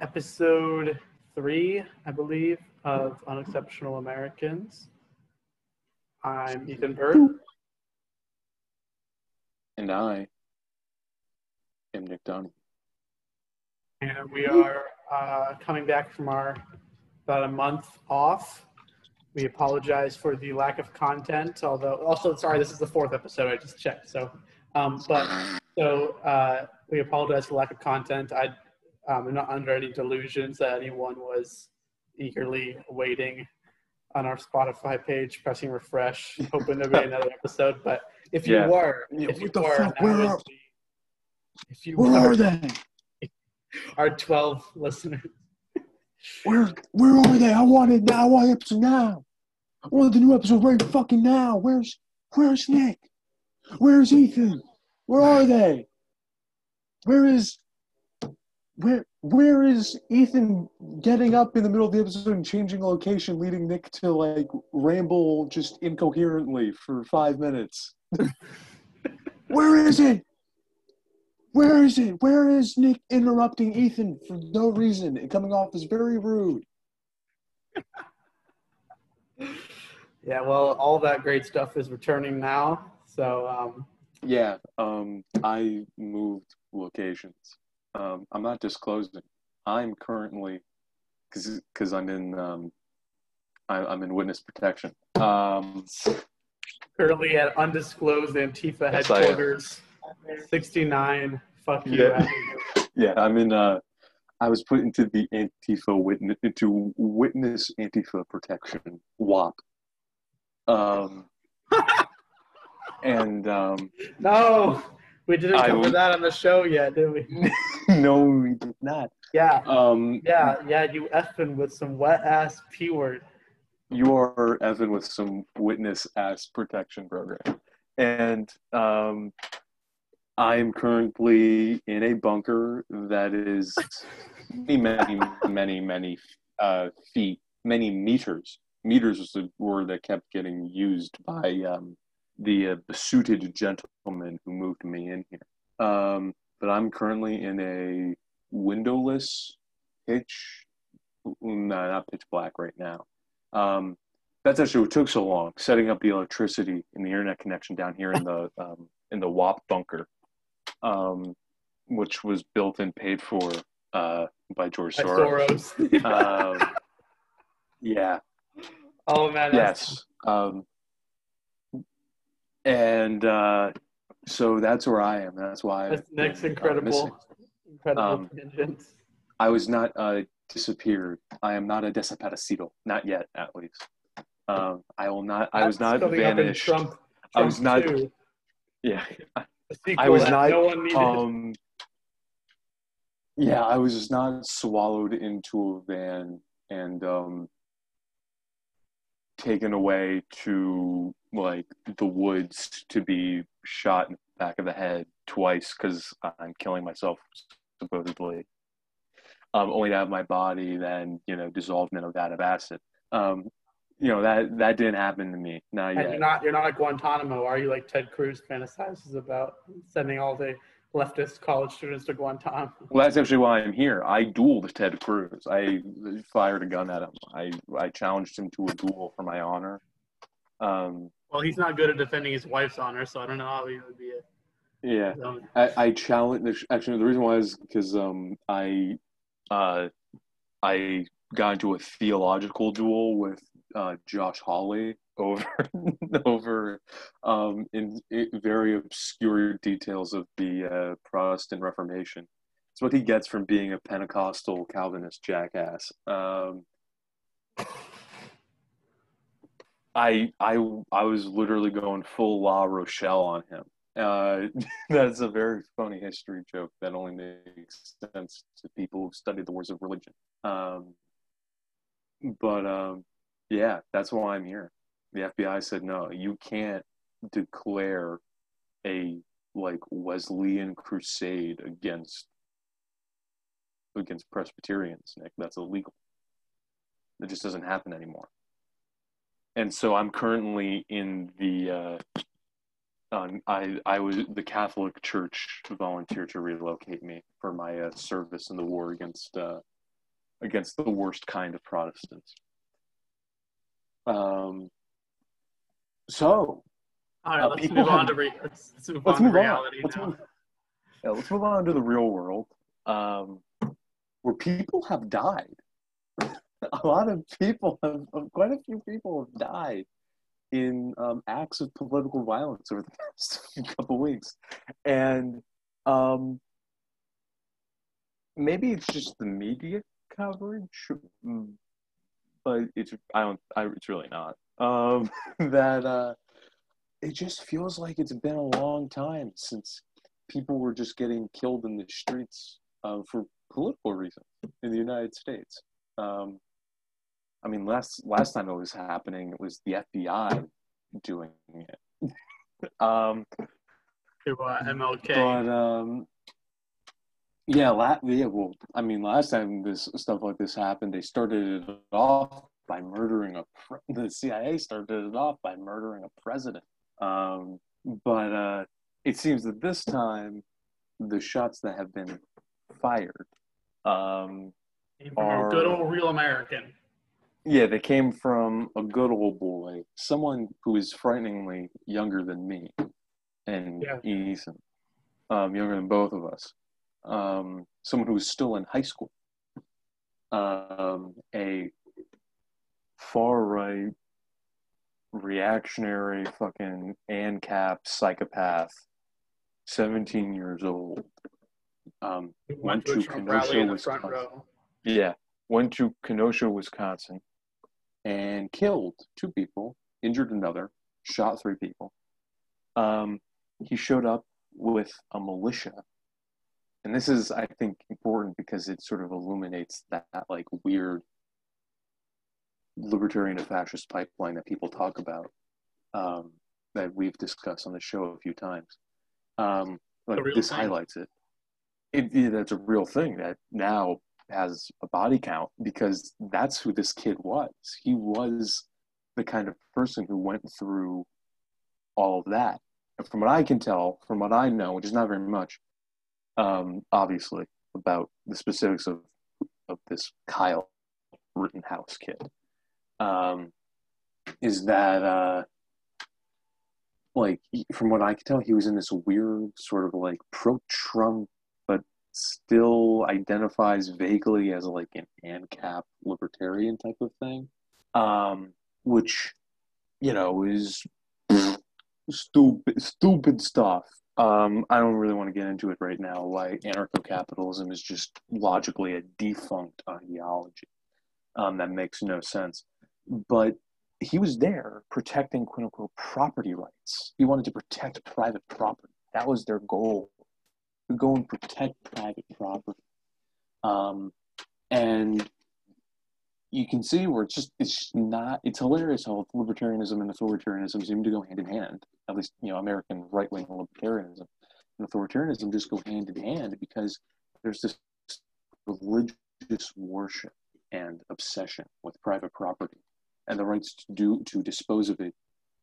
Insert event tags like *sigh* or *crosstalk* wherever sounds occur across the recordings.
episode three, I believe, of Unexceptional Americans. I'm Ethan Bird. And I am Nick Donnie. And we are uh, coming back from our about a month off. We apologize for the lack of content, although also sorry, this is the fourth episode I just checked. So, um, but so uh, we apologize for lack of content. I um, am not under any delusions that anyone was eagerly waiting on our Spotify page, pressing refresh, *laughs* hoping there'd be another episode. But if you Yeah. were, Yeah, if you were, fuck? Where are- be- if you Where were are they? *laughs* our 12 listeners. Where where are they? I want it now. I want the episode now. I want the new episode right fucking now. Where's where's Nick? Where's Ethan? Where are they? Where is where where is Ethan getting up in the middle of the episode and changing location, leading Nick to like ramble just incoherently for five minutes? *laughs* Where is it? Where is it? Where is Nick interrupting Ethan for no reason and coming off as very rude? *laughs* Yeah, well, all that great stuff is returning now. So, um, Yeah, um, I moved locations. Um, I'm not disclosing. I'm currently, because I'm in um, I, I'm in witness protection. Um, currently at undisclosed Antifa Yes, headquarters, 69. Fuck you. Yeah. *laughs* yeah, I'm in. Uh, I was put into the Antifa witness into witness Antifa protection WAP. Um, *laughs* and um, No, we didn't I cover that on the show yet, did we? *laughs* no, we did not. Yeah, Um, yeah, yeah. You effing with some wet ass p word. you are Evan with some witness ass protection program. And um, I'm currently in a bunker that is many, many, *laughs* many, many uh, feet, many meters. Meters was the word that kept getting used by um, the uh, suited gentleman who moved me in here. Um, but I'm currently in a windowless pitch, no, not pitch black right now. Um, that's actually what took so long, setting up the electricity and the internet connection down here in the *laughs* um, in the WAP bunker, um, which was built and paid for uh, by George By Soros. Soros. *laughs* Um, yeah. oh man. Yes. Um, and uh, so that's where I am. That's why That's I've Nick's been, incredible, incredible Um, tangents. I was not uh, disappeared. I am not a desaparecido. Not yet, at least. Um, I will not. I was not coming up in vanished. Trump, I was not- 2, Yeah. I was not. No one needed. Um, yeah, I was just not swallowed into a van and um, taken away to like the woods to be shot in the back of the head twice because I'm killing myself supposedly. Um, only to have my body then you know dissolved in a vat of acid. Um, you know that that didn't happen to me. Not and yet. you're not you're not at Guantanamo, are you? Like Ted Cruz fantasizes about sending all the leftist college students to Guantanamo. Well, that's actually why I'm here. I dueled Ted Cruz. I fired a gun at him. I, I challenged him to a duel for my honor. Um, Well, he's not good at defending his wife's honor, so I don't know how he would be. yeah, um, I, I challenged. Actually, the reason why is because um, I uh, I got into a theological duel with uh, Josh Hawley over *laughs* over um, in, in very obscure details of the uh, Protestant Reformation. It's what he gets from being a Pentecostal Calvinist jackass. Um, I I I was literally going full La Rochelle on him. Uh, *laughs* that's a very funny history joke that only makes sense to people who study the wars of religion. Um, but um, yeah, that's why I'm here. The FBI said no, you can't declare a like Wesleyan crusade against against Presbyterians, Nick. That's illegal. It just doesn't happen anymore. And so I'm currently in the uh, um, I I was the Catholic Church volunteered to relocate me for my uh, service in the war against uh, against the worst kind of Protestants. Um. So. All right, Uh, let's move on have- re- let's, let's *laughs* move let's on move to on. reality Let's now. move, yeah, let's move on to the real world, um, where people have died. *laughs* a lot of people have, quite a few people have died in um, acts of political violence over the *laughs* past couple weeks, and um, maybe it's just the media coverage, mm, but it's I don't I, it's really not. Um, *laughs* that uh, it just feels like it's been a long time since people were just getting killed in the streets uh, for political reasons in the United States. Um, I mean, last last time it was happening, it was the FBI doing it. *laughs* um, uh, MLK. but um, yeah, la- yeah. Well, I mean, last time this stuff like this happened, they started it off by murdering a. Pre- *laughs* the CIA started it off by murdering a president. Um, but uh, it seems that this time, the shots that have been fired, um, from a good old real American. yeah, they came from a good old boy, someone who is frighteningly younger than me and Yeah. Ethan, um, younger than both of us. Um, someone who is still in high school. Um, a far right, reactionary, fucking ANCAP psychopath, 17 years old. Um, Who Went to Kenosha, rally in the front Wisconsin. Yeah, went to Kenosha, Wisconsin, and killed two people, injured another, shot three people. Um, he showed up with a militia, and this is, I think, important because it sort of illuminates that, like weird libertarian to fascist pipeline that people talk about, um, that we've discussed on the show a few times. Um, like this thing. highlights it. It, it. That's a real thing that now has a body count because that's who this kid was. He was the kind of person who went through all of that. And from what I can tell, from what I know, which is not very much, um, obviously, about the specifics of of this Kyle Rittenhouse kid, um, is that uh, like from what I can tell, he was in this weird sort of like pro-Trump, but still identifies vaguely as like an ANCAP libertarian type of thing, um, which you know is stupid, stupid stuff. Um, I don't really want to get into it right now. Why anarcho-capitalism is just logically a defunct ideology um, that makes no sense. But he was there protecting quote unquote property rights. He wanted to protect private property. That was their goal. To go and protect private property. Um, and you can see where it's just it's not it's hilarious how libertarianism and authoritarianism seem to go hand in hand. At least, you know, American right wing libertarianism and authoritarianism just go hand in hand because there's this religious worship and obsession with private property and the rights to do to dispose of it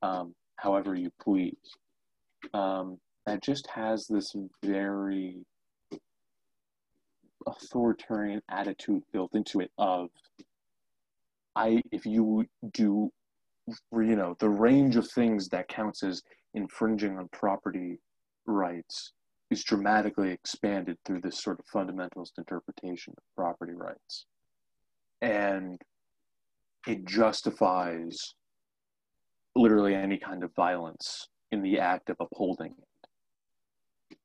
um, however you please. Um, that just has this very authoritarian attitude built into it of I if you do you know the range of things that counts as infringing on property rights is dramatically expanded through this sort of fundamentalist interpretation of property rights and it justifies literally any kind of violence in the act of upholding it.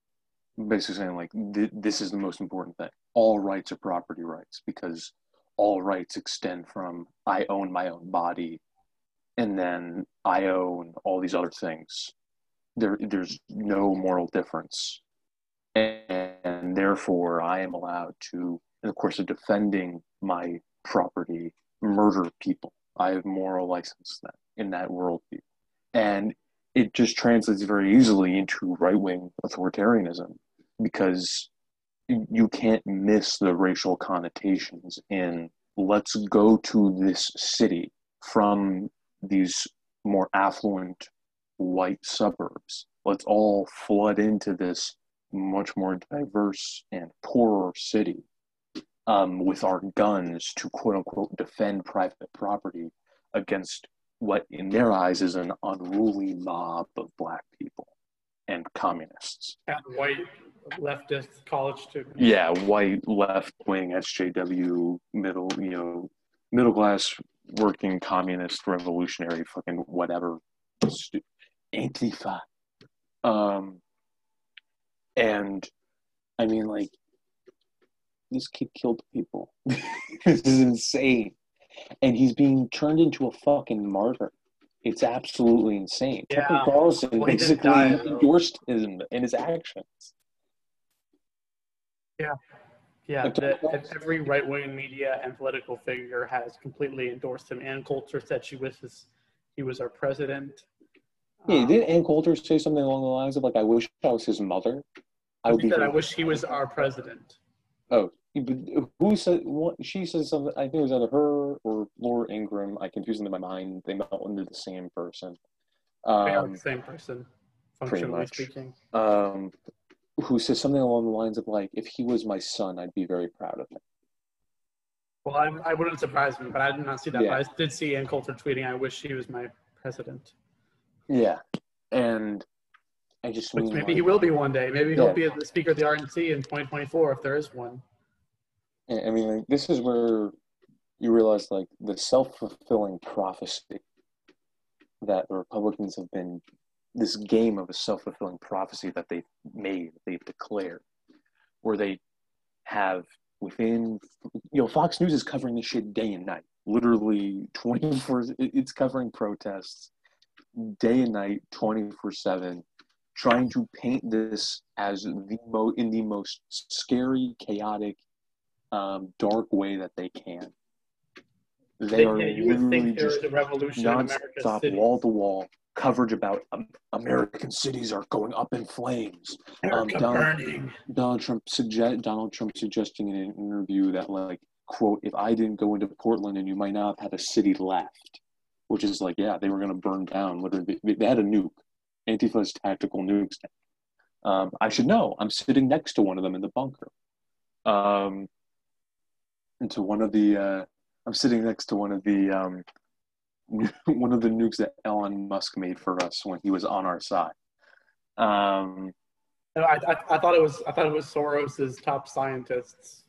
Basically, saying like th- this is the most important thing. All rights are property rights because all rights extend from I own my own body, and then I own all these other things. There, there's no moral difference, and, and therefore I am allowed to, in the course of defending my property, murder people. I have moral license in that worldview. And it just translates very easily into right wing authoritarianism because you can't miss the racial connotations in let's go to this city from these more affluent white suburbs let's all flood into this much more diverse and poorer city um, with our guns to quote unquote defend private property against what in their eyes is an unruly mob of black people and communists. And white leftist college students. Yeah, white left wing SJW middle, you know, middle class working communist revolutionary fucking whatever stu- Antifa. Um and I mean like this kid killed people. *laughs* this is insane. And he's being turned into a fucking martyr. It's absolutely insane. Yeah. Tucker Carlson Well, basically die, endorsed him in his actions. Yeah, Like, the, every right wing media and political figure has completely endorsed him. Ann Coulter said she wishes he was our president. Yeah, Um, didn't Ann Coulter say something along the lines of like, "I wish I was his mother"? I would be. said, I wish he was our president. Oh, who said? What, she said something. I think it was either her or Laura Ingraham. I confuse them in my mind. They melt into the same person. They are Um, the same person, pretty functionally much. speaking. um, who says something along the lines of like, "If he was my son, I'd be very proud of him." Well, I, I wouldn't surprise me, but I did not see that. Yeah. But I did see Ann Coulter tweeting, I wish he was my president. Yeah, and I just Which mean maybe like, he will be one day. Maybe Yeah. he'll be the speaker of the RNC in 2024 if there is one. I mean, like, this is where you realize like the self fulfilling prophecy that the Republicans have been this game of a self fulfilling prophecy that they've made, they've declared, where they have within you know Fox News is covering this shit day and night, literally twenty four. It's covering protests day and night, twenty four seven. Trying to paint this as the mo in the most scary, chaotic, um, dark way that they can. They are yeah, you would think there just is a revolution nonstop, wall to wall coverage about um, American cities are going up in flames. America Donald- burning. Donald Trump suggest Donald Trump suggesting in an interview that like quote if I didn't go into Portland and you might not have had a city left, which is like yeah they were gonna burn down literally they, they had a nuke, Antifa's tactical nukes. Um, I should know. I'm sitting next to one of them in the bunker. Um, and to one of the uh, I'm sitting next to one of the um, *laughs* one of the nukes that Elon Musk made for us when he was on our side. Um, No, I, I, I thought it was I thought it was Soros's top scientists.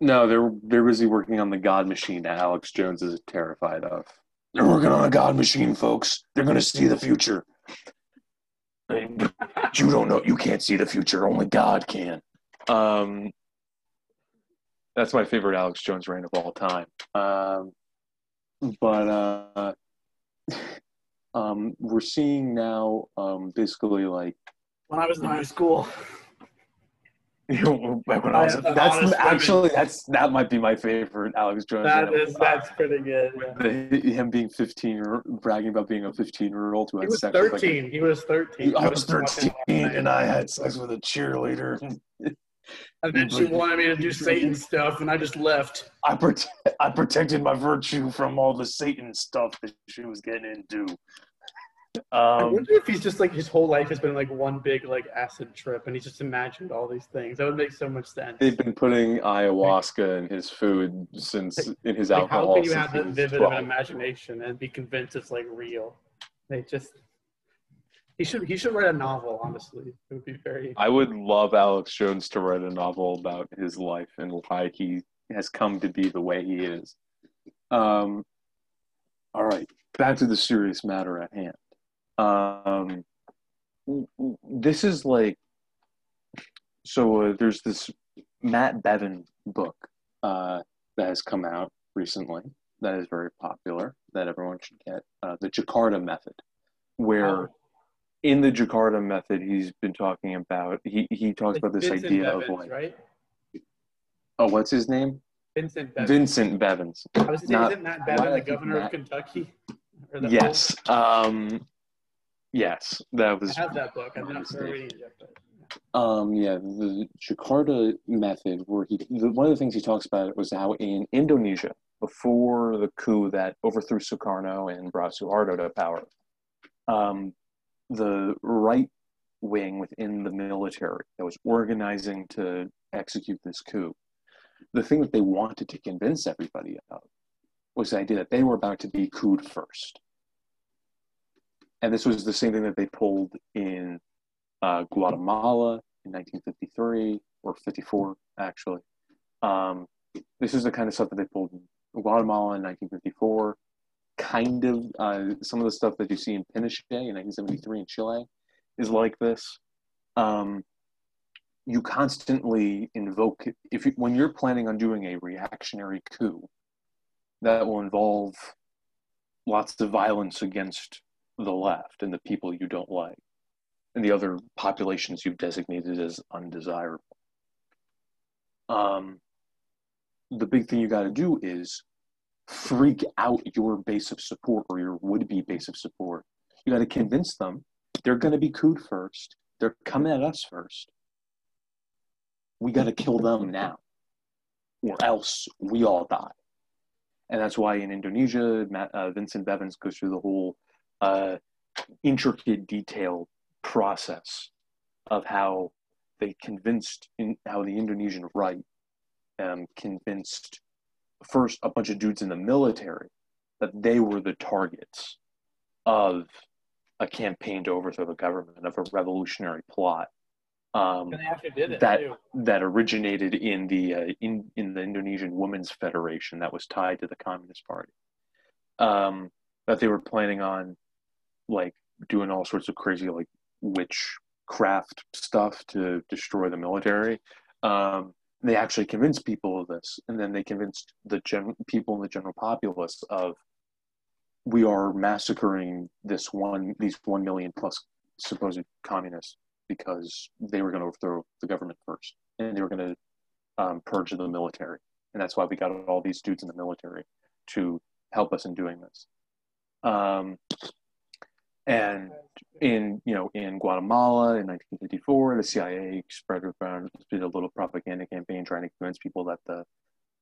No, they're they're busy working on the God machine that Alex Jones is terrified of. They're working on a God machine, folks. They're gonna see the future. *laughs* You don't know. You can't see the future. Only God can. Um, that's my favorite Alex Jones rant of all time. Um, but uh, *laughs* um, we're seeing now, um, basically like When I was in high school, You know, back when I was, that's actually that's that might be my favorite Alex Jones. that is that's pretty good. The- him being 15 bragging about being a 15 year old who had sex with like a- 13. He was 13. I was 13 and I had sex with a cheerleader. *laughs* And then she wanted me to do Satan stuff, and I just left. I prote- I protected my virtue from all the Satan stuff that she was getting into. I Um, wonder if he's just like his whole life has been like one big like acid trip, and he's just imagined all these things. That would make so much sense. they've been putting ayahuasca in his food since in his Like, alcohol. how can you have that vivid of an imagination and be convinced it's like real? They just he should he should write a novel. Honestly, it would be very. I would love Alex Jones to write a novel about his life and why he has come to be the way he is. Um, all right, back to the serious matter at hand. Um, this is like so. Uh, there's this Matt Bevin book uh, that has come out recently that is very popular that everyone should get. Uh, the Jakarta Method, where Oh. In the Jakarta method, he's been talking about he he talks about this Vincent idea Bevins, of like right? oh what's his name Vincent Bevins. Vincent Bevins I was saying, isn't Matt Bevin the governor Matt. of Kentucky? The- yes um yes that was I have that book. I'm not sure reading it yet, but um yeah the Jakarta method where he the, one of the things he talks about was how in Indonesia before the coup that overthrew Sukarno and brought Suharto to power um the right wing within the military that was organizing to execute this coup, the thing that they wanted to convince everybody of was the idea that they were about to be couped first. And this was the same thing that they pulled in uh, Guatemala in 1953 or 54, actually. Um, this is the kind of stuff that they pulled in Guatemala in 1954. Kind of uh, some of the stuff that you see in Pinochet in 1973 in Chile is like this. Um, you constantly invoke if you, when you're planning on doing a reactionary coup that will involve lots of violence against the left and the people you don't like and the other populations you've designated as undesirable um, the big thing you got to do is freak out your base of support or your would-be base of support. You got to convince them they're going to be couped first. They're coming at us first. We got to kill them now, or else we all die. And that's why in Indonesia, Matt, uh, Vincent Bevins goes through the whole uh, intricate, detail process of how they convinced, in, how the Indonesian right um, convinced first a bunch of dudes in the military that they were the targets of a campaign to overthrow the government, of a revolutionary plot um, that too. that originated in the uh, in in the Indonesian Women's Federation that was tied to the Communist Party. Um, that they were planning on like doing all sorts of crazy like witchcraft stuff to destroy the military. Um, they actually convinced people of this, and then they convinced the gen- people in the general populace of we are massacring this one these one million plus supposed communists because they were going to overthrow the government first, and they were going to um, purge the military, and that's why we got all these dudes in the military to help us in doing this. Um, and in you know in Guatemala in 1954, the CIA spread around did a little propaganda campaign trying to convince people that the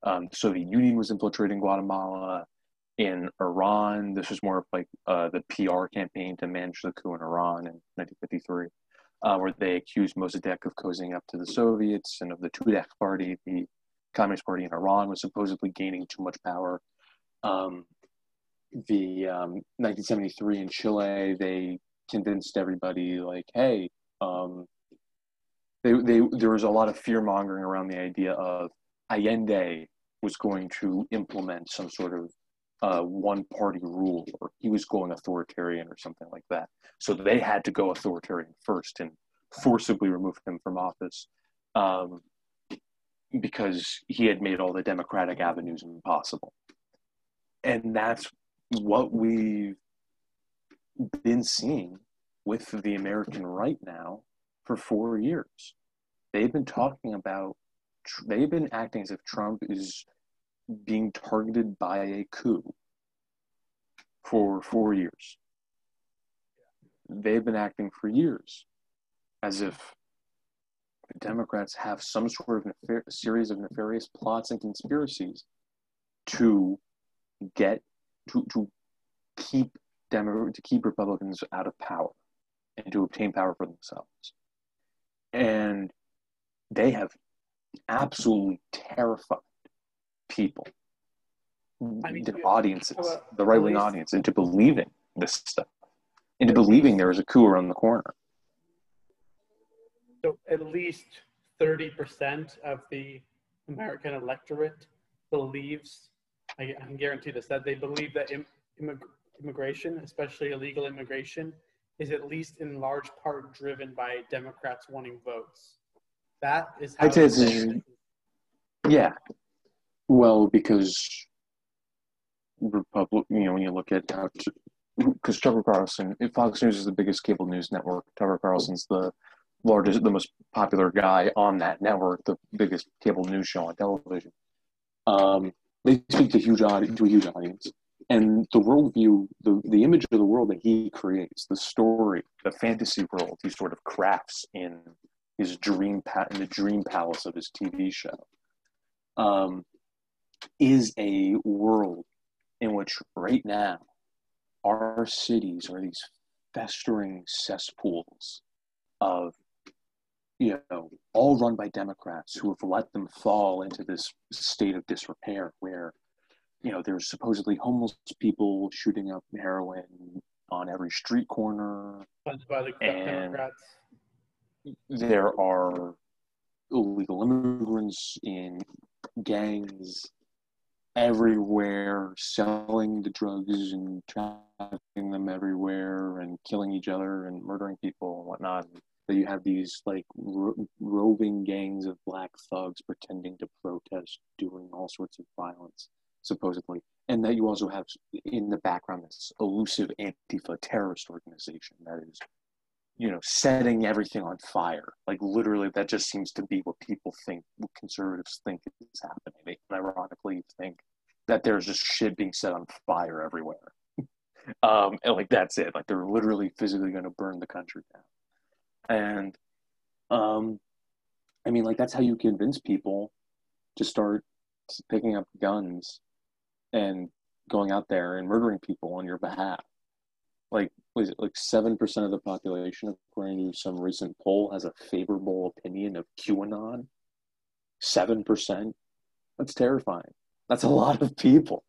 um, Soviet Union was infiltrating Guatemala. In Iran, this was more of like uh, the PR campaign to manage the coup in Iran in 1953 uh, where they accused Mossadegh of cozying up to the Soviets and of the Tudeh party, the Communist Party in Iran was supposedly gaining too much power. Um, the um, 1973 in Chile, they convinced everybody like, hey, um, they, they, there was a lot of fear mongering around the idea of Allende was going to implement some sort of uh, one party rule or he was going authoritarian or something like that. So they had to go authoritarian first and forcibly remove him from office um, because he had made all the democratic avenues impossible. And that's what we've been seeing with the American right now for four years. They've been talking about, they've been acting as if Trump is being targeted by a coup for four years. They've been acting for years as if the Democrats have some sort of nefar- series of nefarious plots and conspiracies to get to to keep Demo- to keep Republicans out of power and to obtain power for themselves. And they have absolutely terrified people, I mean, the audiences, the right wing audience, into believing this stuff, into believing there is a coup around the corner. So at least 30% of the American electorate believes, I, I can guarantee this, that they believe that Im, immig, immigration, especially illegal immigration, is at least in large part driven by Democrats wanting votes. That is how. I'd say it's, yeah. Well, because Republic, you know, when you look at how, because Tucker Carlson, Fox News is the biggest cable news network. Tucker Carlson's the largest, the most popular guy on that network, the biggest cable news show on television. Um, they speak to huge to a huge audience, and the worldview, the the image of the world that he creates, the story, the fantasy world he sort of crafts in his dream pa- in the dream palace of his TV show, um, is a world in which right now our cities are these festering cesspools of you know all run by democrats who have let them fall into this state of disrepair where you know there's supposedly homeless people shooting up heroin on every street corner Funded by the And- Democrats. there are illegal immigrants in gangs everywhere selling the drugs and trafficking them everywhere and killing each other and murdering people and whatnot that you have these like ro- roving gangs of black thugs pretending to protest doing all sorts of violence supposedly and that you also have in the background this elusive antifa terrorist organization that is you know, setting everything on fire. Like literally, that just seems to be what people think, what conservatives think is happening. They ironically think that there's just shit being set on fire everywhere. *laughs* um, and like that's it. Like they're literally physically going to burn the country down. And, um, I mean, like that's how you convince people to start picking up guns and going out there and murdering people on your behalf. Like was it like seven percent of the population, according to some recent poll, has a favorable opinion of QAnon? Seven percent. That's terrifying. That's a lot of people.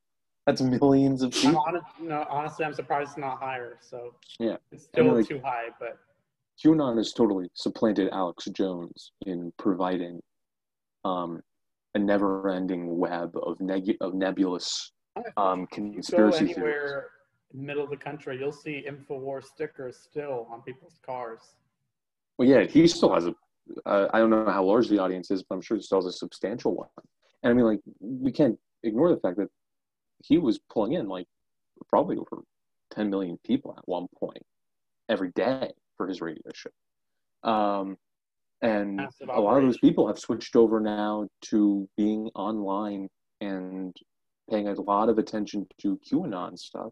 That's millions of I'm people. honest, no, honestly, I'm surprised it's not higher. So Yeah. it's still mean, like- too high. But QAnon has totally supplanted Alex Jones in providing um, a never-ending web of, neg- of nebulous um, you go conspiracy theories. anywhere in the middle of the country, you'll see Infowars stickers still on people's cars. Well, yeah, he still has a. Uh, I don't know how large the audience is, but I'm sure he still has a substantial one. And I mean, like, we can't ignore the fact that he was pulling in like probably over 10 million people at one point every day for his radio show. Um, and a lot of those people have switched over now to being online and paying a lot of attention to QAnon stuff,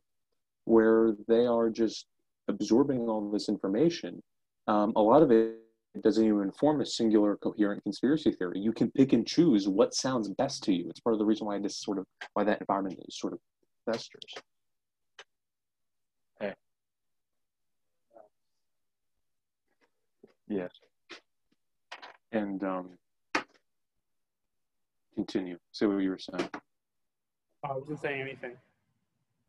where they are just absorbing all this information. Um, a lot of it doesn't even form a singular coherent conspiracy theory. You can pick and choose what sounds best to you. It's part of the reason why this sort of why that environment is sort of festers. Yes. And um, continue. Say what you were saying. I wasn't saying anything.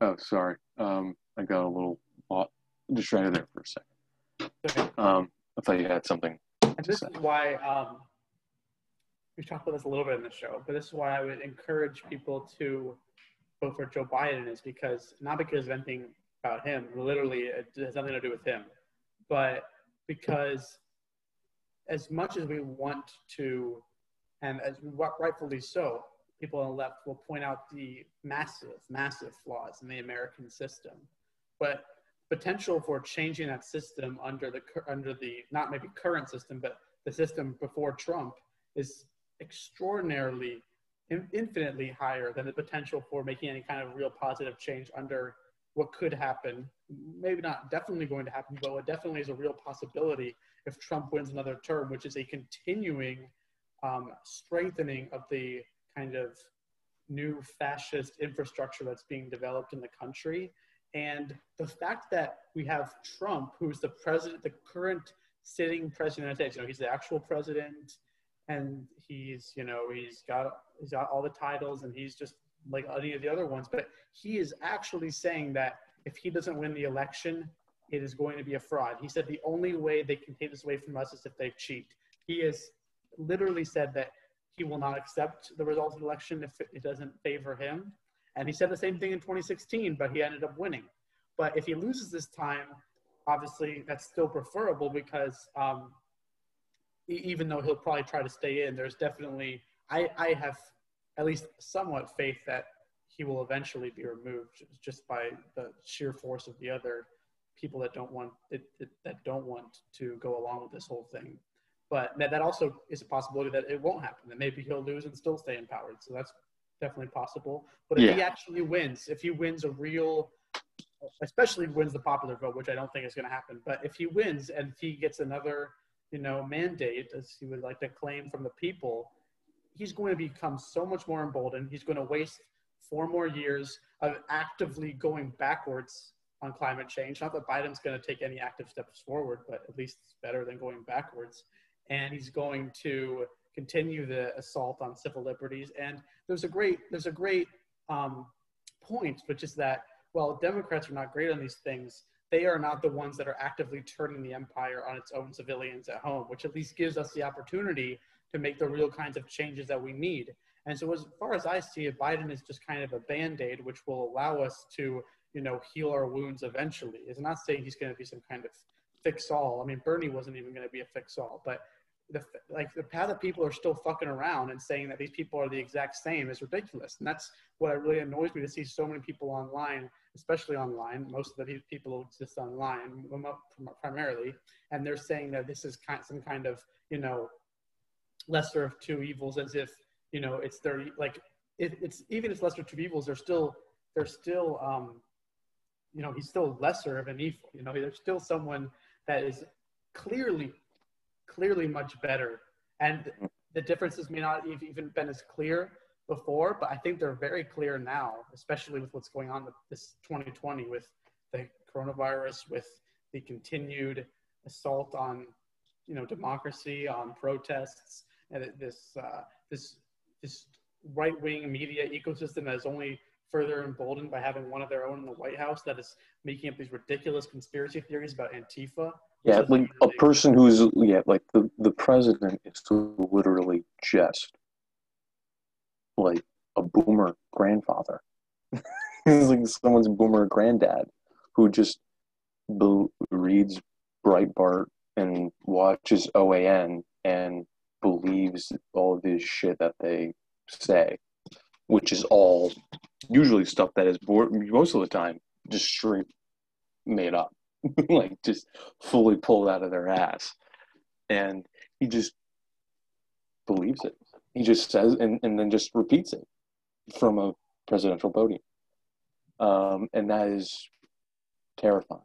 Oh, sorry. Um, I got a little distracted there for a second. Okay. Um, I thought you had something. And this is why um, we talked about this a little bit in the show, but this is why I would encourage people to vote for Joe Biden is because not because of anything about him, literally it has nothing to do with him, but because as much as we want to, and as rightfully so, people on the left will point out the massive, massive flaws in the American system, but potential for changing that system under the under the not maybe current system, but the system before Trump is extraordinarily, in, infinitely higher than the potential for making any kind of real positive change under what could happen. Maybe not definitely going to happen, but what definitely is a real possibility if Trump wins another term, which is a continuing um, strengthening of the kind of new fascist infrastructure that's being developed in the country. And the fact that we have Trump, who's the president, the current sitting president of the United States, you know, he's the actual president, and he's, you know, he's got he's got all the titles, and he's just like any of the other ones. But he is actually saying that if he doesn't win the election, it is going to be a fraud. He said the only way they can take this away from us is if they cheat. He has literally said that he will not accept the results of the election if it doesn't favor him. And he said the same thing in 2016, but he ended up winning. But if he loses this time, obviously that's still preferable because um, even though he'll probably try to stay in, there's definitely, I, I have at least somewhat faith that he will eventually be removed just by the sheer force of the other people that don't want that, that, that don't want to go along with this whole thing. But that, that also is a possibility that it won't happen. That maybe he'll lose and still stay empowered. So that's definitely possible. But if he actually wins, if he wins a real, especially wins the popular vote, which I don't think is going to happen, but if he wins and he gets another, you know, mandate, as he would like to claim from the people, he's going to become so much more emboldened. He's going to waste four more years of actively going backwards on climate change. Not that Biden's going to take any active steps forward, but at least it's better than going backwards. And he's going to continue the assault on civil liberties. And there's a great there's a great um, point, which is that while Democrats are not great on these things. They are not the ones that are actively turning the empire on its own civilians at home, which at least gives us the opportunity to make the real kinds of changes that we need. And so, as far as I see it, Biden is just kind of a band aid, which will allow us to, you know, heal our wounds eventually. It's not saying he's going to be some kind of fix all. I mean, Bernie wasn't even going to be a fix all, but the like the path that people are still fucking around and saying that these people are the exact same is ridiculous. And that's what really annoys me to see so many people online, especially online. Most of the people exist online primarily, and they're saying that this is kind some kind of you know lesser of two evils, as if you know it's their like it, it's even if lesser of two evils, they're still they're still um, you know he's still lesser of an evil. You know, there's still someone that is clearly clearly much better. And the differences may not have even been as clear before, but I think they're very clear now, especially with what's going on with this 2020 with the coronavirus, with the continued assault on, you know, democracy, on protests, and this uh, this this right wing media ecosystem that is only further emboldened by having one of their own in the White House that is making up these ridiculous conspiracy theories about Antifa yeah, like a person who's yeah, like the the president is literally just like a boomer grandfather. *laughs* He's like someone's boomer granddad who just be- reads Breitbart and watches OAN and believes all of this shit that they say, which is all usually stuff that is most of the time just straight made up. *laughs* like just fully pulled out of their ass. And he just believes it. He just says and, and then just repeats it from a presidential podium. Um, and that is terrifying.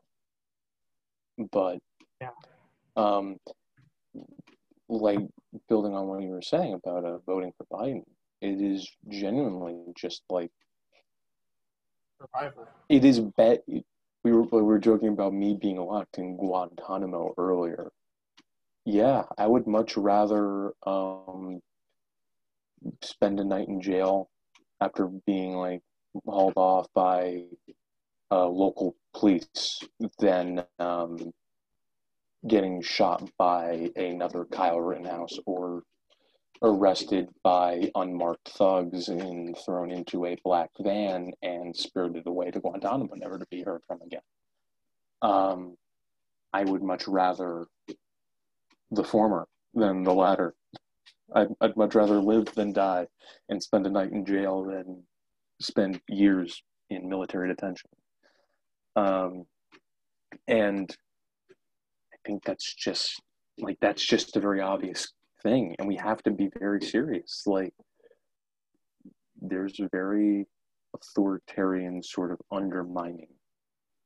But yeah. um, like building on what you were saying about uh, voting for Biden, it is genuinely just like It is bet we were we were joking about me being locked in Guantanamo earlier. Yeah, I would much rather um, spend a night in jail after being like hauled off by uh, local police than um, getting shot by another Kyle Rittenhouse or arrested by unmarked thugs and thrown into a black van and spirited away to Guantanamo, never to be heard from again. Um, I would much rather the former than the latter. I'd, I'd much rather live than die and spend a night in jail than spend years in military detention. Um, and I think that's just like that's just a very obvious thing and we have to be very serious. Like there's a very authoritarian sort of undermining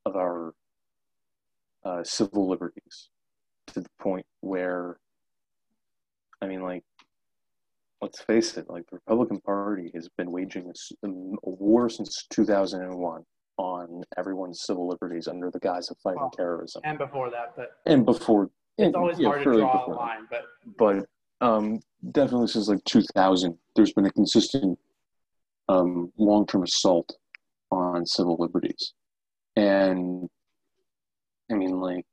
of our uh, civil liberties to the point where i mean like let's face it like the republican party has been waging a, a war since 2001 on everyone's civil liberties under the guise of fighting well, terrorism. and before that but and before it's always yeah, hard to draw a line but but um, definitely since like 2000, there's been a consistent um, long term assault on civil liberties. And I mean, like,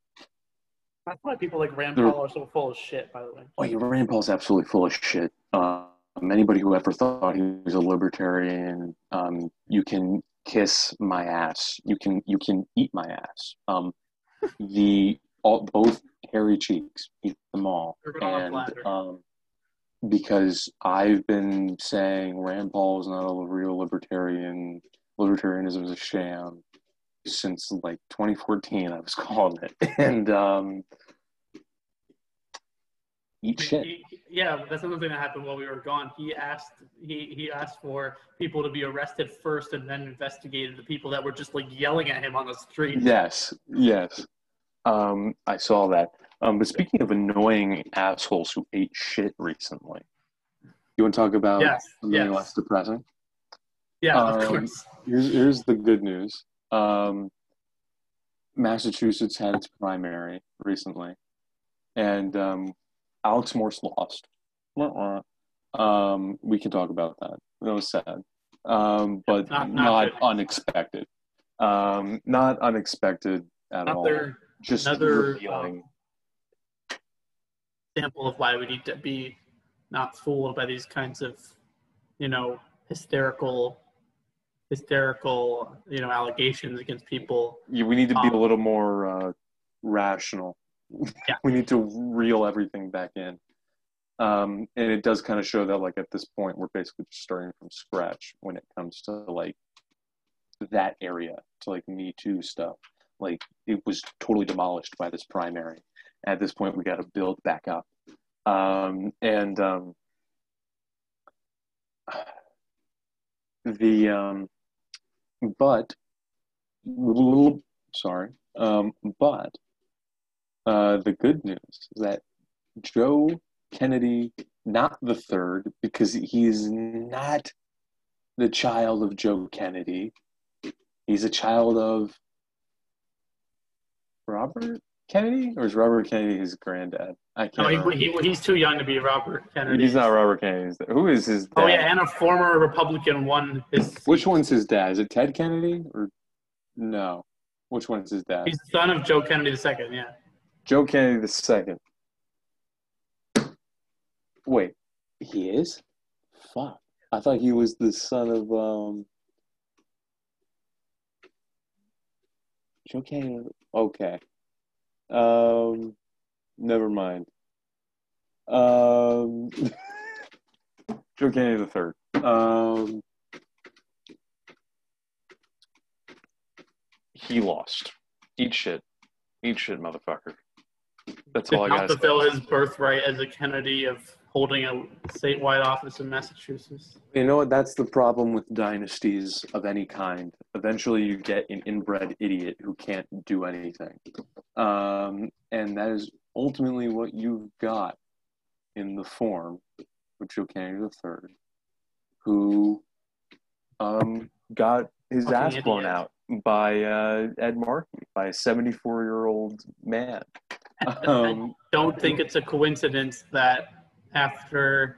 that's why people like Rand Paul are so full of shit, by the way. Oh, yeah, Rand Paul's absolutely full of shit. Um, anybody who ever thought he was a libertarian, um, you can kiss my ass. You can you can eat my ass. Um, the all, both hairy cheeks, eat them all. And um, because I've been saying Rand Paul is not a real libertarian, libertarianism is a sham since like 2014. I was calling it, *laughs* and um, eat shit. He, yeah, that's another thing that happened while we were gone. He asked he he asked for people to be arrested first and then investigated the people that were just like yelling at him on the street. Yes, yes. Um, I saw that. Um, but speaking of annoying assholes who ate shit recently, you want to talk about yes, something yes. less depressing? Yeah, um, of course. Here's, here's the good news. Um, Massachusetts had its primary recently, and um, Alex Morse lost. Um, we can talk about that. That was sad, um, but Not- not, not unexpected. Um, not unexpected at all. Another Just another, revealing. Example of why we need to be not fooled by these kinds of, you know, hysterical, hysterical, you know, allegations against people. Yeah, we need to be um, a little more uh, rational. Yeah. *laughs* we need to reel everything back in. Um, and it does kind of show that, like, at this point, we're basically just starting from scratch when it comes to, like, that area, to, like, Me Too stuff. Like, it was totally demolished by this primary. At this point, we got to build back up. Um, and um, the, um, but, sorry, um, but uh, the good news is that Joe Kennedy, not the third, because he's not the child of Joe Kennedy. He's a child of Robert Kennedy, or is Robert Kennedy his granddad? I can't. No, he, he, he's too young to be Robert Kennedy. He's not Robert Kennedy. Who is his dad? Oh yeah, and a former Republican won his. Which one's his dad? Is it Ted Kennedy or no? Which one's his dad? He's the son of Joe Kennedy II. Yeah. Joe Kennedy the second. Wait, he is? Fuck. I thought he was the son of um Joe Kennedy. Okay. Um never mind. Um *laughs* Joe Kennedy the third. Um he lost. Eat shit. Eat shit, motherfucker. That's all I Did not gotta fulfill his birthright as a Kennedy of holding a statewide office in Massachusetts. You know what? That's the problem with dynasties of any kind. Eventually, you get an inbred idiot who can't do anything. Um, and that is ultimately what you've got in the form of Joe Kennedy III, who um, got his Fucking ass blown idiot. out by uh, Ed Markey, by a 74 year old man. *laughs* Um, Don't think it's a coincidence that after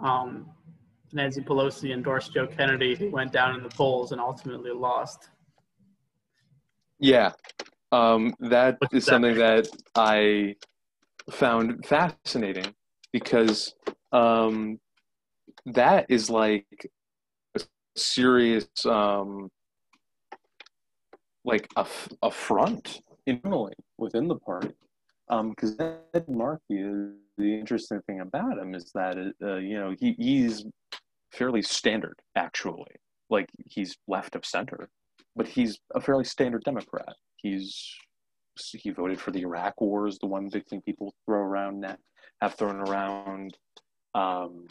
um, Nancy Pelosi endorsed Joe Kennedy, he went down in the polls and ultimately lost. Yeah, um, that What's is that? something that I found fascinating because um, that is like a serious, um, like a affront internally within the party. Because Ed Markey is the interesting thing about him is that uh, you know he, he's fairly standard actually, like he's left of center but he's a fairly standard Democrat. He's he voted for the Iraq War is the one big thing people throw around now, have thrown around. Um,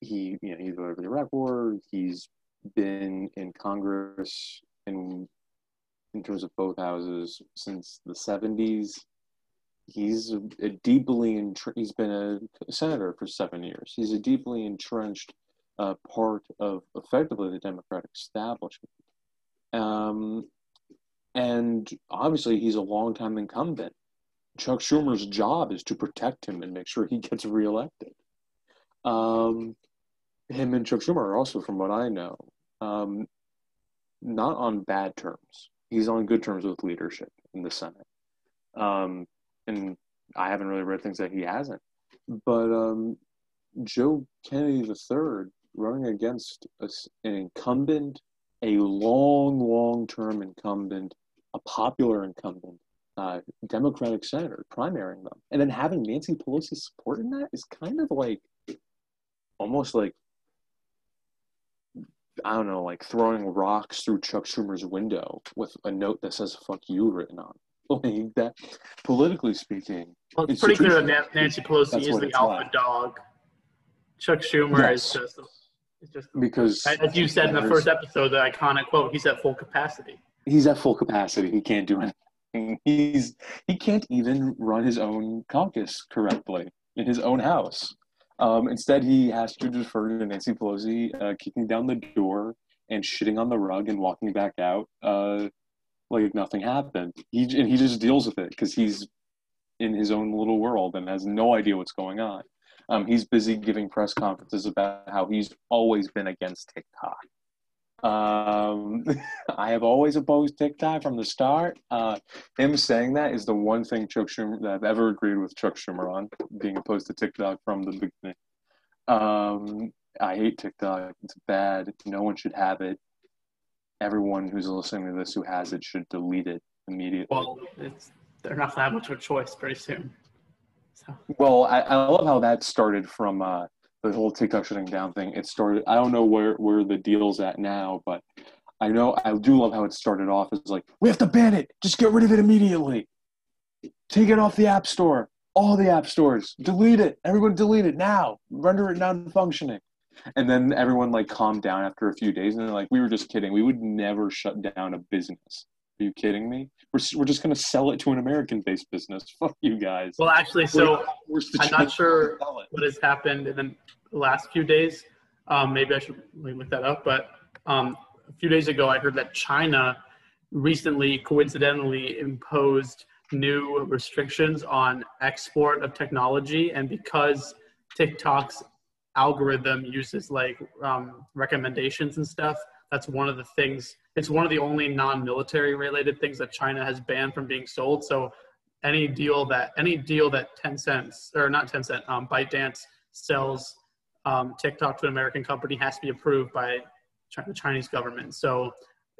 he you know he voted for the Iraq War. He's been in Congress in in terms of both houses since the seventies. He's a, a deeply entr- he's been a senator for seven years. He's a deeply entrenched uh, part of effectively the Democratic establishment. Um, and obviously, he's a longtime incumbent. Chuck Schumer's job is to protect him and make sure he gets reelected. Um, him and Chuck Schumer are also, from what I know, um, not on bad terms. He's on good terms with leadership in the Senate. Um, and I haven't really read things that he hasn't. But um, Joe Kennedy III running against a an incumbent a long, long term incumbent, a popular incumbent, uh, Democratic senator, primarying them. And then having Nancy Pelosi support in that is kind of like almost like, I don't know, like throwing rocks through Chuck Schumer's window with a note that says fuck you written on. *laughs* Like that, politically speaking, Well, it's pretty clear that Nancy Pelosi is the alpha like. dog. Chuck Schumer Yes. is just, is just because as you said in the first episode, the iconic quote, he's at full capacity. he's at full capacity. He can't do anything. He's he can't even run his own caucus correctly in his own house. Um, instead, he has to defer to Nancy Pelosi uh, kicking down the door and shitting on the rug and walking back out uh, like nothing happened. He and he just deals with it because he's in his own little world and has no idea what's going on. Um, he's busy giving press conferences about how he's always been against TikTok. Um, *laughs* I have always opposed TikTok from the start. Uh, him saying that is the one thing Chuck Schumer that I've ever agreed with Chuck Schumer on, being opposed to TikTok from the beginning. Um, I hate TikTok. It's bad. No one should have it. Everyone who's listening to this who has it should delete it immediately. Well, it's they're not have much of a choice pretty soon. So Well, I, I love how that started from uh, the whole TikTok shutting down thing. It started. I don't know where where the deal's at now, but I know I do love how it started off as like we have to ban it. Just get rid of it immediately. Take it off the app store. All the app stores. Delete it. Everyone delete it now. Render it non-functioning. And then everyone like calmed down after a few days, and they're like, "We were just kidding. We would never shut down a business. Are you kidding me? We're we're just gonna sell it to an American-based business. *laughs* Fuck you guys. well, actually, so I'm not sure what has happened in the last few days. Um, maybe I should look that up. But um, a few days ago, I heard that China recently, coincidentally, imposed new restrictions on export of technology, and because TikTok's algorithm uses like um, recommendations and stuff, that's one of the things. It's one of the only non-military related things that China has banned from being sold. So any deal that any deal that Tencent or not Tencent, um, ByteDance sells um, TikTok to an American company has to be approved by the Chinese government. So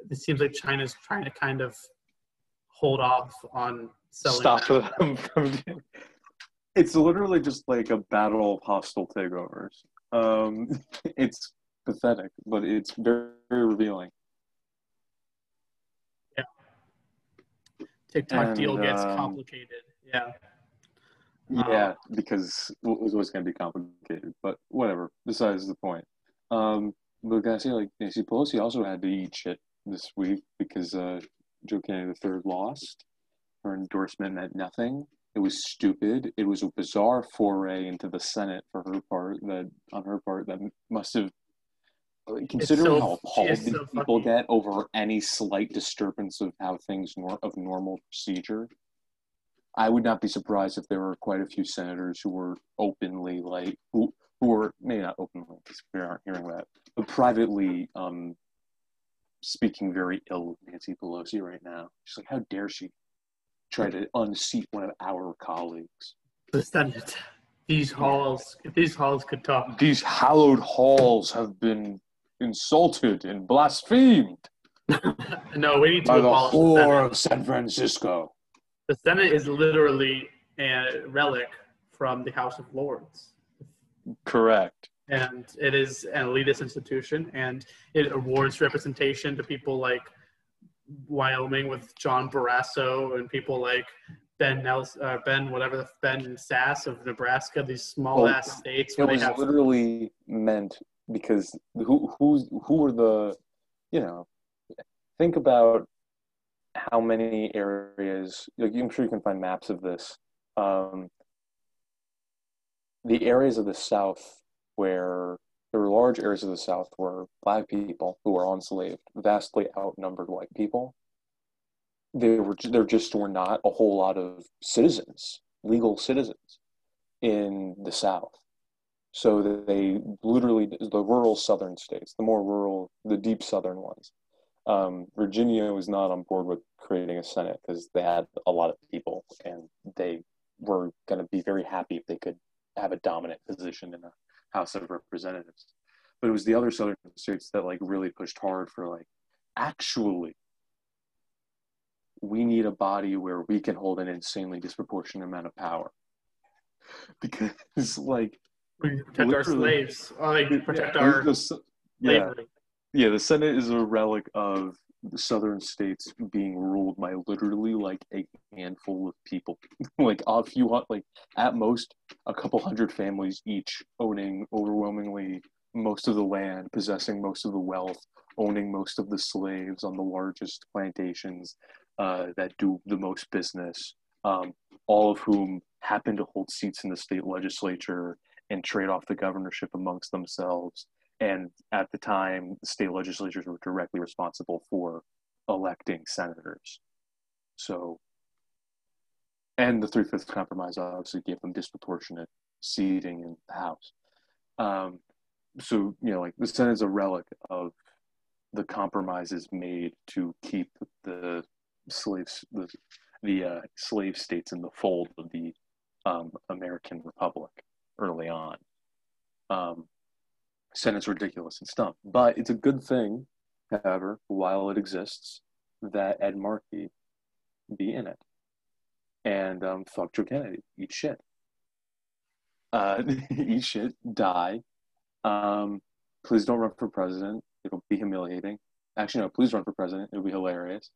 it seems like China's trying to kind of hold off on selling. stop that. them from *laughs* doing- it's literally just like a battle of hostile takeovers um *laughs* it's pathetic but it's very, very revealing TikTok deal gets um, complicated. Yeah. yeah because it was always going to be complicated but whatever besides the point um but can i say like nancy pelosi also had to eat shit this week because uh joe kennedy III lost her endorsement meant nothing it was stupid it was a bizarre foray into the senate for her part that on her part that must have considering so- how appalled so people get over any slight disturbance of how things nor- of normal procedure I would not be surprised if there were quite a few senators who were openly like who who were maybe not openly because we aren't hearing that, but privately um, speaking very ill of Nancy Pelosi right now. She's like, how dare she try to unseat one of our colleagues? The Senate. These halls, if these halls could talk. These hallowed halls have been insulted and blasphemed *laughs* no, we need to by the abolish the whore of San Francisco. The Senate is literally a relic from the House of Lords. Correct. and it is an elitist institution and it awards representation to people like Wyoming with John Barrasso and people like Ben Nelson, uh, Ben whatever the Ben Sasse of Nebraska, these small Well, ass states It they was have literally meant because who who's who were the you know think about how many areas like I'm sure you can find maps of this um, the areas of the South where there were large areas of the South where black people who were enslaved vastly outnumbered white people. There were there just were not a whole lot of citizens, legal citizens, in the South. So they literally the rural southern states, the more rural, the deep southern ones. Um, Virginia was not on board with creating a Senate because they had a lot of people and they were going to be very happy if they could have a dominant position in the House of Representatives. But it was the other southern states that like really pushed hard for like actually we need a body where we can hold an insanely disproportionate amount of power. *laughs* Because like we protect our slaves, or like protect yeah, our the yeah, slavery. yeah, the Senate is a relic of the southern states being ruled by literally like a handful of people, *laughs* like a few, like at most a couple hundred families each owning overwhelmingly most of the land, possessing most of the wealth, owning most of the slaves on the largest plantations uh, that do the most business, um, all of whom happen to hold seats in the state legislature and trade off the governorship amongst themselves and at the time the state legislatures were directly responsible for electing senators. So, and the three fifths compromise obviously gave them disproportionate seating in the House. Um, so, you know, like the Senate is a relic of the compromises made to keep the slaves, the, the uh, slave states in the fold of the um, American Republic early on. Um, Senate's ridiculous and stuff, but it's a good thing, however, while it exists, that Ed Markey be in it. And um, fuck Joe Kennedy, eat shit. Uh, *laughs* eat shit, die. Um, please don't run for president. It'll be humiliating. Actually, no, please run for president. It'll be hilarious.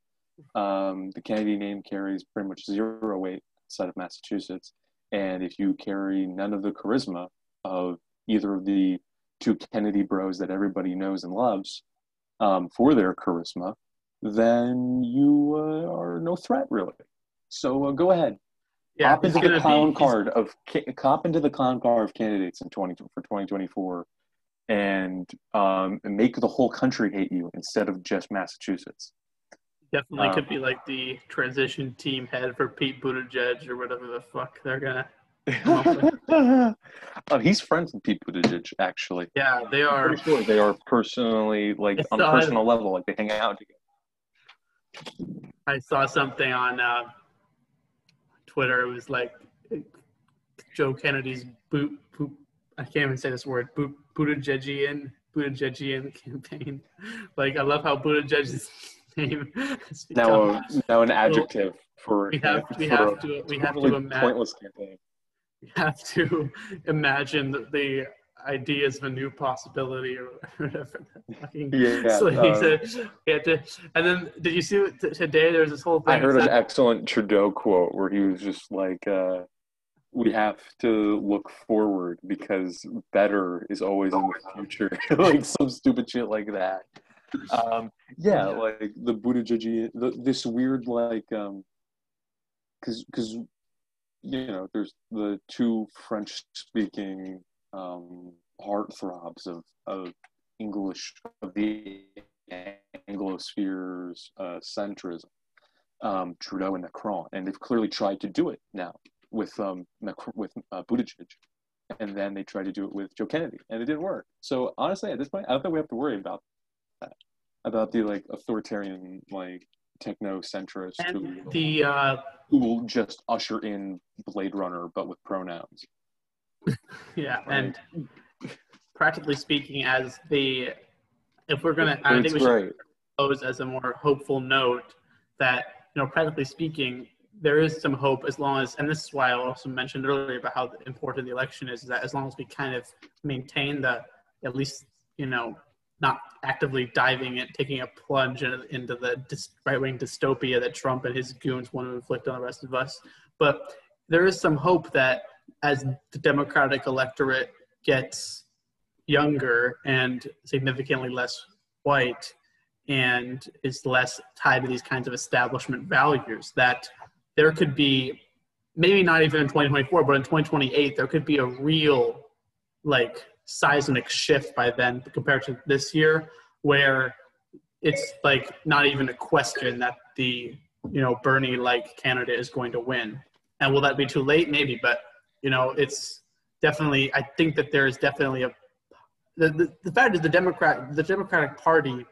Um, the Kennedy name carries pretty much zero weight outside of Massachusetts. And if you carry none of the charisma of either of the two Kennedy bros that everybody knows and loves um, for their charisma, then you uh, are no threat really. So uh, go ahead. Yeah, cop into the clown be, card of cop into the clown card of candidates in twenty for twenty twenty four, and um, make the whole country hate you instead of just Massachusetts. Definitely um, could be like the transition team head for Pete Buttigieg or whatever the fuck they're gonna. *laughs* oh, he's friends with Pete Buttigieg, actually. Yeah, they are. Sure they are personally, like on a personal level, like they hang out together. I saw something on uh, Twitter. It was like Joe Kennedy's boot. boot I can't even say this word. Boot, Buttigiegian Buttigiegian campaign. *laughs* Like I love how Buttigieg's *laughs* name. now, now an adjective for we have we for have to we have to imagine pointless campaign. *laughs* Have to imagine the, the ideas of a new possibility or whatever. *laughs* yeah. *laughs* So um, said, to, and then did you see today? There's this whole thing. I heard an excellent Trudeau quote where he was just like, uh, "We have to look forward because better is always in the future." like some stupid shit like that um, yeah, like the Buttigieg, the, this weird like, um, because because you know, there's the two French-speaking um, heartthrobs of of English of the Anglosphere's uh, centrism, um, Trudeau and Macron, and they've clearly tried to do it now with um with uh, Buttigieg, and then they tried to do it with Joe Kennedy, and it didn't work. So honestly, at this point, I don't think we have to worry about that, about the like authoritarian like techno centrist who, the uh, who will just usher in Blade Runner but with pronouns. yeah, and practically speaking, as the if we're gonna, I think we should pose as a more hopeful note that you know, practically speaking, there is some hope as long as, and this is why I also mentioned earlier about how important the election is, is that as long as we kind of maintain the at least you know not actively diving and taking a plunge in, into the right wing dystopia that Trump and his goons want to inflict on the rest of us. But there is some hope that as the Democratic electorate gets younger and significantly less white and is less tied to these kinds of establishment values, that there could be maybe not even in 2024, but in 2028, there could be a real like seismic shift by then compared to this year, where it's like not even a question that the you know Bernie like candidate is going to win. And will that be too late? Maybe, but you know it's definitely. I think that there is definitely a the, the, the fact is the Democrat the Democratic Party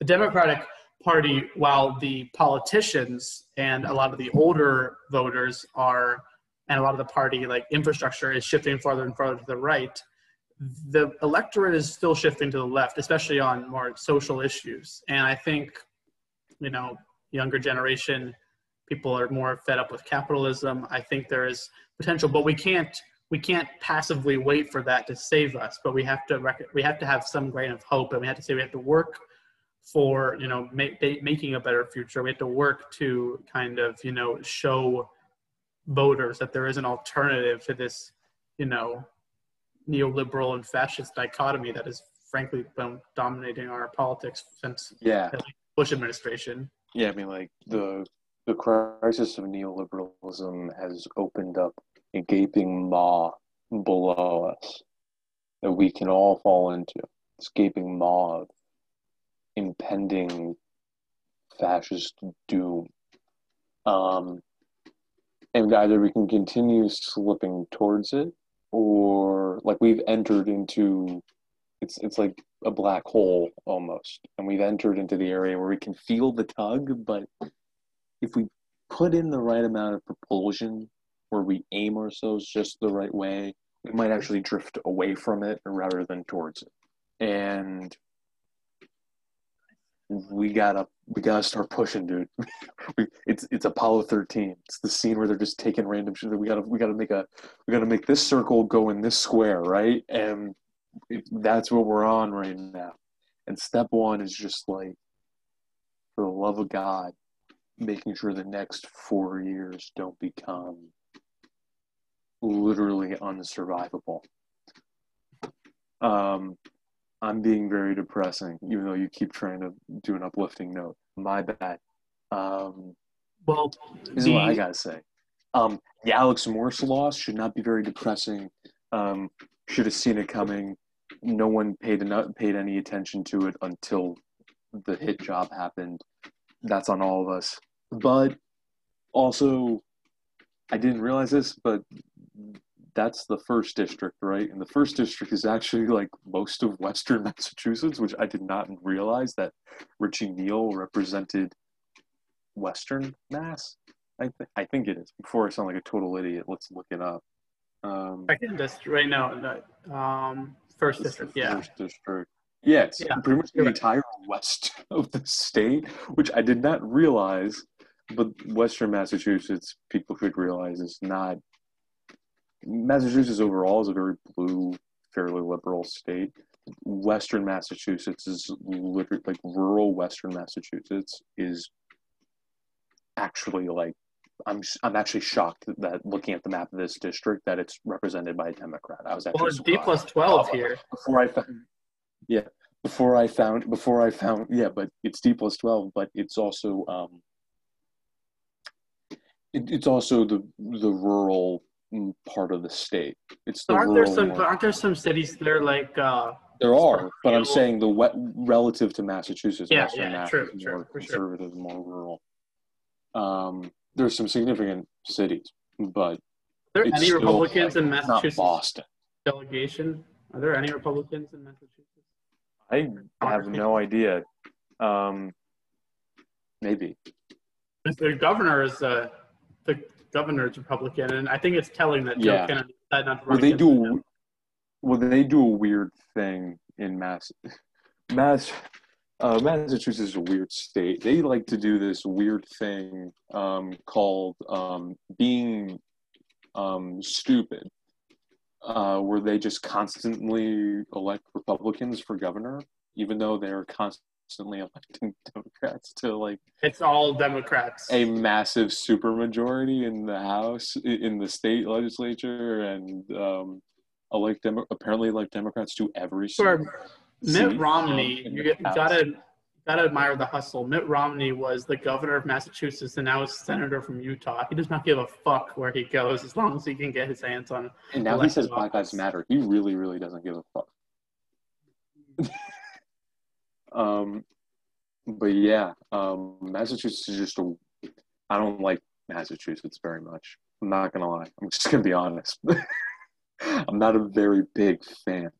the Democratic Party while the politicians and a lot of the older voters are and a lot of the party like infrastructure is shifting farther and farther to the right the electorate is still shifting to the left, especially on more social issues. And I think, you know, younger generation people are more fed up with capitalism. I think there is potential, but we can't we can't passively wait for that to save us. But we have to rec- we have to have some grain of hope, and we have to say we have to work for you know ma- making a better future. We have to work to kind of you know show voters that there is an alternative to this you know neoliberal and fascist dichotomy that has frankly been dominating our politics since yeah Bush administration. Yeah, I mean, like the the crisis of neoliberalism has opened up a gaping maw below us that we can all fall into. This gaping maw of impending fascist doom. Um, and either we can continue slipping towards it, or like we've entered into it's it's like a black hole almost, and we've entered into the area where we can feel the tug, but if we put in the right amount of propulsion, where we aim ourselves just the right way, we might actually drift away from it rather than towards it. And we gotta we gotta start pushing, dude. *laughs* we, it's it's Apollo thirteen. It's the scene where they're just taking random shit. We gotta we gotta make a we gotta make this circle go in this square, right? And it, that's what we're on right now. And step one is just like, for the love of God, making sure the next four years don't become literally unsurvivable. Um, I'm being very depressing, even though you keep trying to do an uplifting note. My bad. Um, well, this the... is what I gotta say. Um, the Alex Morse loss should not be very depressing. Um, should have seen it coming. No one paid enough, paid any attention to it until the hit job happened. That's on all of us. But also, I didn't realize this, but that's the first district, right? And the first district is actually like most of Western *laughs* Massachusetts, which I did not realize that Richie Neal represented Western Mass. I, th- I think it is. Before I sound like a total idiot, let's look it up. Um, Second district, right now, um, first district, yeah. First district. Yeah, yeah. pretty much the entire west *laughs* of the state, which I did not realize, but Western Massachusetts, people should realize, is not Massachusetts overall is a very blue, fairly liberal state. Western Massachusetts is literally like rural Western Massachusetts is actually like I'm I'm actually shocked that looking at the map of this district that it's represented by a Democrat. I was actually well, it's D plus twelve here. Before I found, yeah, before I found before I found yeah, but it's D plus twelve, but it's also um, it, it's also the the rural part of the state. It's the aren't there some one. aren't there some cities there like uh, there are, but I'm saying the wet relative to Massachusetts, yeah, yeah, Mass true, is true, more conservative, sure. more rural. Um, there's some significant cities, but are there any Republicans like, in Massachusetts? Boston delegation. Are there any Republicans in Massachusetts? I have no idea. Um, maybe. The governor is uh, the governor's Republican, and I think it's telling that Joe Kennedy decided not to run. Well, they do. Him. Well, they do a weird thing in Mass. Mass. Uh, Massachusetts is a weird state. They like to do this weird thing um, called um, being um, stupid, uh, where they just constantly elect Republicans for governor, even though they're constantly constantly electing *laughs* Democrats to like it's all Democrats. A massive supermajority in the House, in the state legislature, and um, elect them apparently like Democrats to every. For Mitt Romney, you get, gotta gotta admire the hustle. Mitt Romney was the governor of Massachusetts and now is senator from Utah. He does not give a fuck where he goes as long as he can get his hands on. And now he says Black Lives Matter. He really, really doesn't give a fuck. *laughs* Um, but yeah, um, Massachusetts is just a. I don't like Massachusetts very much. I'm not gonna lie. I'm *laughs* just gonna be honest. *laughs* I'm not a very big fan.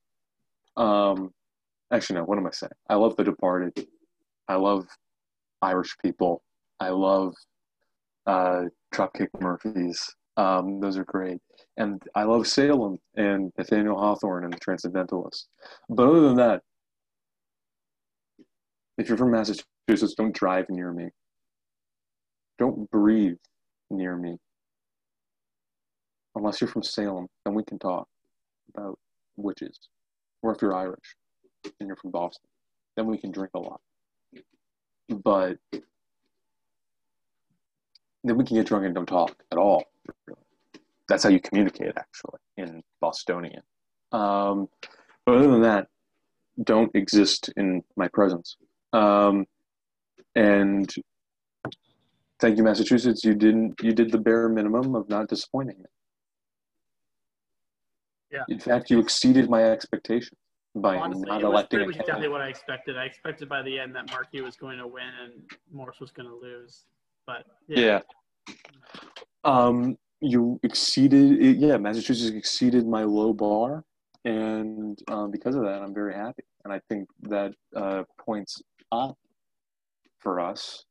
Um, actually, no. What am I saying? I love The Departed. I love Irish people. I love uh, Dropkick Murphys. Um, those are great. And I love Salem and Nathaniel Hawthorne and the Transcendentalists. But other than that, if you're from Massachusetts, don't drive near me. Don't breathe near me. Unless you're from Salem, then we can talk about witches. Or if you're Irish and you're from Boston, then we can drink a lot. But then we can get drunk and don't talk at all. That's how you communicate, actually, in Bostonian. Um, but other than that, don't exist in my presence. Um, and thank you, Massachusetts. You didn't. You did the bare minimum of not disappointing me. Yeah. In fact, you exceeded my expectations by Honestly, not it was electing much candidate. exactly what I expected. I expected by the end that Markey was going to win and Morse was going to lose. But yeah, Yeah. Um, you exceeded, yeah, Massachusetts exceeded my low bar, and um, because of that, I'm very happy. And I think that uh, points up for us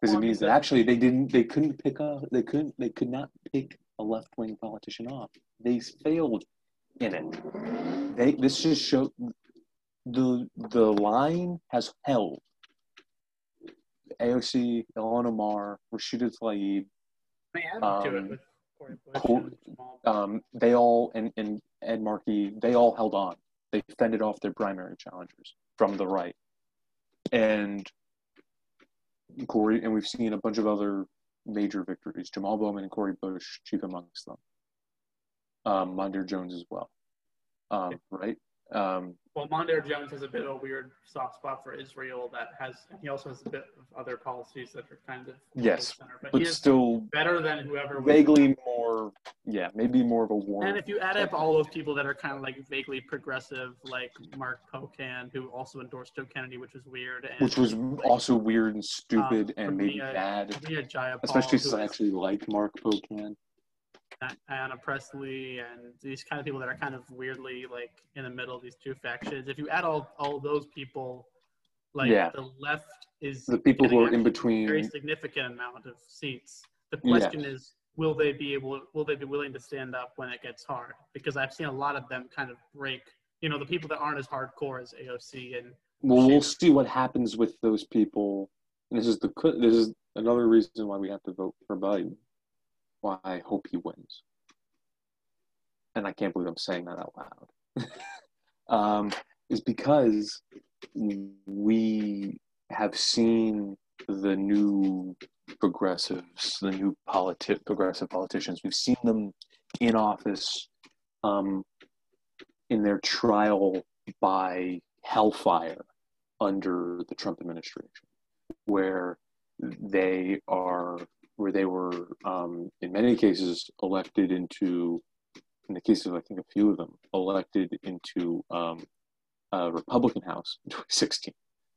because it means that actually they didn't, they couldn't pick up, they couldn't, they could not pick a left wing politician off. They failed in it. They this just showed the the line has held. AOC, Ilhan Omar, Rashida Tlaib, they added to it Um, with Cori Bush Cor- um, they all and, and Ed Markey, they all held on. They fended off their primary challengers from the right, and Cori, and we've seen a bunch of other major victories. Jamal Bowman and Cori Bush, chief amongst them. Um, Mondaire Jones as well, um, right? Um, Well, Mondaire Jones has a bit of a weird soft spot for Israel that has, he also has a bit of other policies that are kind of Yes, center, but, but still better than whoever was- vaguely more, yeah, maybe more of a war. And if you add up all those people that are kind of like vaguely progressive, like Mark Pocan, who also endorsed Joe Kennedy, which was weird, and which was also weird and stupid Um, and maybe bad, Jayapal, especially since I actually like Mark Pocan. Ayanna Pressley and these kind of people that are kind of weirdly like in the middle of these two factions. If you add all all those people, like Yeah. the left is The people who are in between a very significant amount of seats. The question is, will they be able? Will they be willing to stand up when it gets hard? Because I've seen a lot of them kind of break. You know, the people that aren't as hardcore as AOC and well, we'll see what happens with those people. And this is the this is another reason why we have to vote for Biden. Why I hope he wins. And I can't believe I'm saying that out loud. *laughs* um, is because we have seen the new progressives, the new politi- progressive politicians. We've seen them in office um, in their trial by hellfire under the Trump administration, where they are, where they were, um, in many cases, elected into, in the case of I think a few of them, elected into um, a Republican House in *laughs* 2016.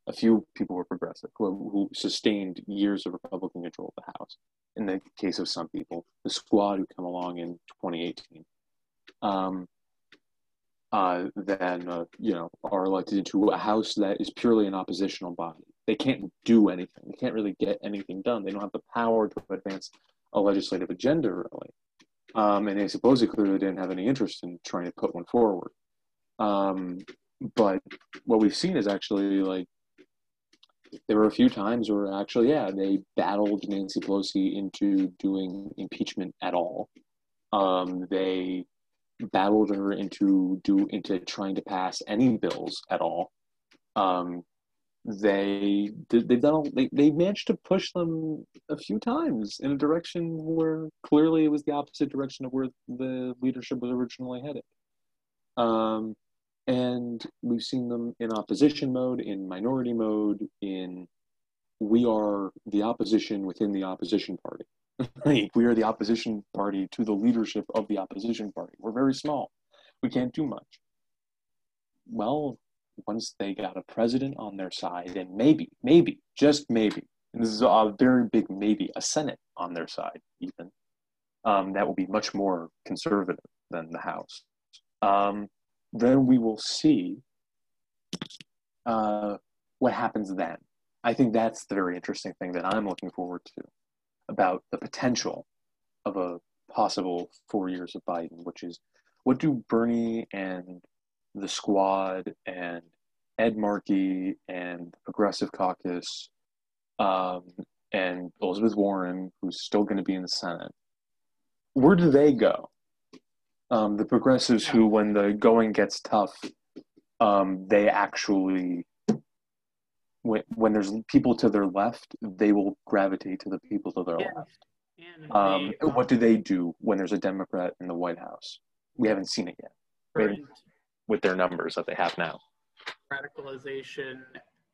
A few people were progressive who, who sustained years of Republican control of the House. In the case of some people, the squad who come along in 2018. Um, uh, then uh, you know are elected into a house that is purely an oppositional body. They can't do anything. They can't really get anything done. They don't have the power to advance a legislative agenda really, um, and they supposedly clearly didn't have any interest in trying to put one forward. Um, but what we've seen is actually like there were a few times where actually yeah they battled Nancy Pelosi into doing impeachment at all. Um, they battled her into do into trying to pass any bills at all. Um, they they've done they, they managed to push them a few times in a direction where clearly it was the opposite direction of where the leadership was originally headed. Um, and we've seen them in opposition mode, in minority mode, in we are the opposition within the opposition party. *laughs* Like, we are the opposition party to the leadership of the opposition party. We're very small. We can't do much. Well, once they got a president on their side, and maybe, maybe, just maybe, and this is a very big maybe, a Senate on their side, even, um, that will be much more conservative than the House. Um, then we will see uh, what happens then. I think that's the very interesting thing that I'm looking forward to about the potential of a possible four years of Biden, which is what do Bernie and the squad and Ed Markey and the Progressive Caucus um, and Elizabeth Warren, who's still going to be in the Senate, where do they go? Um, the progressives who, when the going gets tough, um, they actually when, when there's people to their left, they will gravitate to the people to their Yeah. left. Um, what do they do when there's a Democrat in the White House? We haven't seen it yet maybe. With their numbers that they have now. radicalization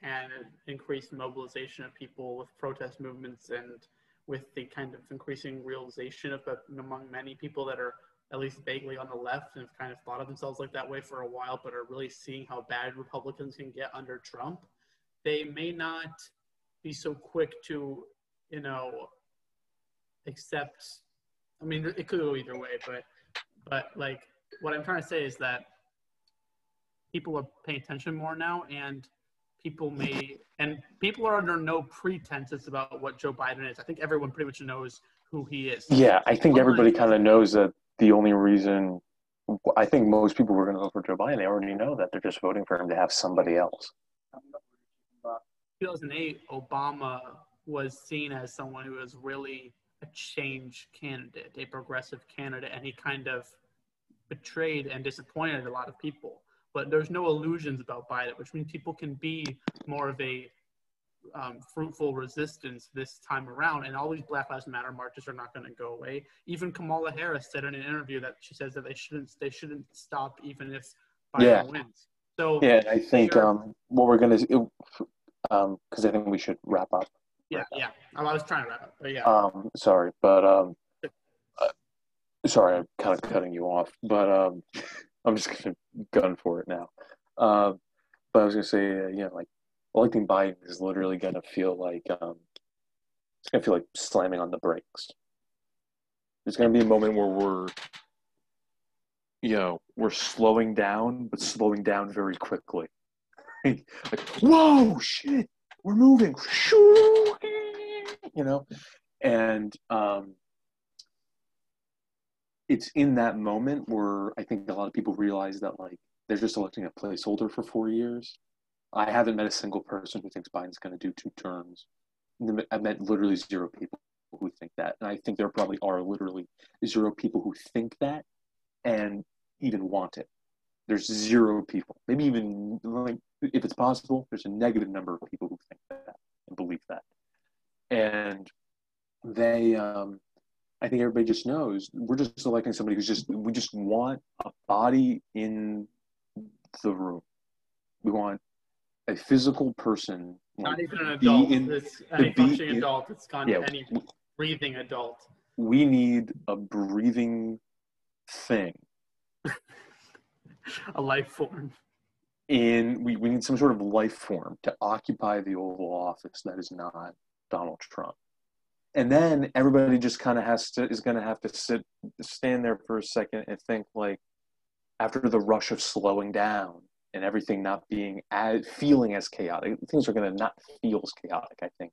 and increased mobilization of people with protest movements and with the kind of increasing realization of among many people that are at least vaguely on the left and have kind of thought of themselves like that way for a while, but are really seeing how bad Republicans can get under Trump, they may not be so quick to, you know, accept. I mean, it could go either way, but but like what I'm trying to say is that people are paying attention more now, and people may and people are under no pretenses about what Joe Biden is. I think everyone pretty much knows who he is. Yeah, I think everybody kind of knows that the only reason I think most people were going to vote for Joe Biden, they already know that they're just voting for him to have somebody else. 2008, Obama was seen as someone who was really a change candidate, a progressive candidate, and he kind of betrayed and disappointed a lot of people. But there's no illusions about Biden, which means people can be more of a um, fruitful resistance this time around. And all these Black Lives Matter marches are not going to go away. Even Kamala Harris said in an interview that she says that they shouldn't they shouldn't stop even if Biden yeah. wins. So yeah, I think um, what we're going to um because I think we should wrap up. Yeah, yeah. I was trying to wrap up, but yeah. Um, sorry, but um, uh, sorry, I'm kind of cutting you off, but um, I'm just gonna *laughs* gun for it now. Um, but I was gonna say, uh, you know, like electing Biden is literally gonna feel like um, it's gonna feel like slamming on the brakes. There's gonna be a moment where we're, you know, we're slowing down, but slowing down very quickly. *laughs* like, whoa, shit, we're moving, you know, and um, it's in that moment where I think a lot of people realize that like they're just electing a placeholder for four years. I haven't met a single person who thinks Biden's going to do two terms. I've met literally zero people who think that, and I think there probably are literally zero people who think that and even want it. There's zero people, maybe even like if it's possible, there's a negative number of people who think that and believe that. And they, um, I think everybody just knows we're just electing somebody who's just, we just want a body in the room. We want a physical person. Not even an adult. In, it's any functioning in, adult. It's kind yeah, any breathing adult. We need a breathing thing. *laughs* a life form in we, we need some sort of life form to occupy the Oval Office that is not Donald Trump. And then everybody just kind of has to is going to have to sit stand there for a second and think like after the rush of slowing down and everything not being as feeling as chaotic things are going to not feel as chaotic i think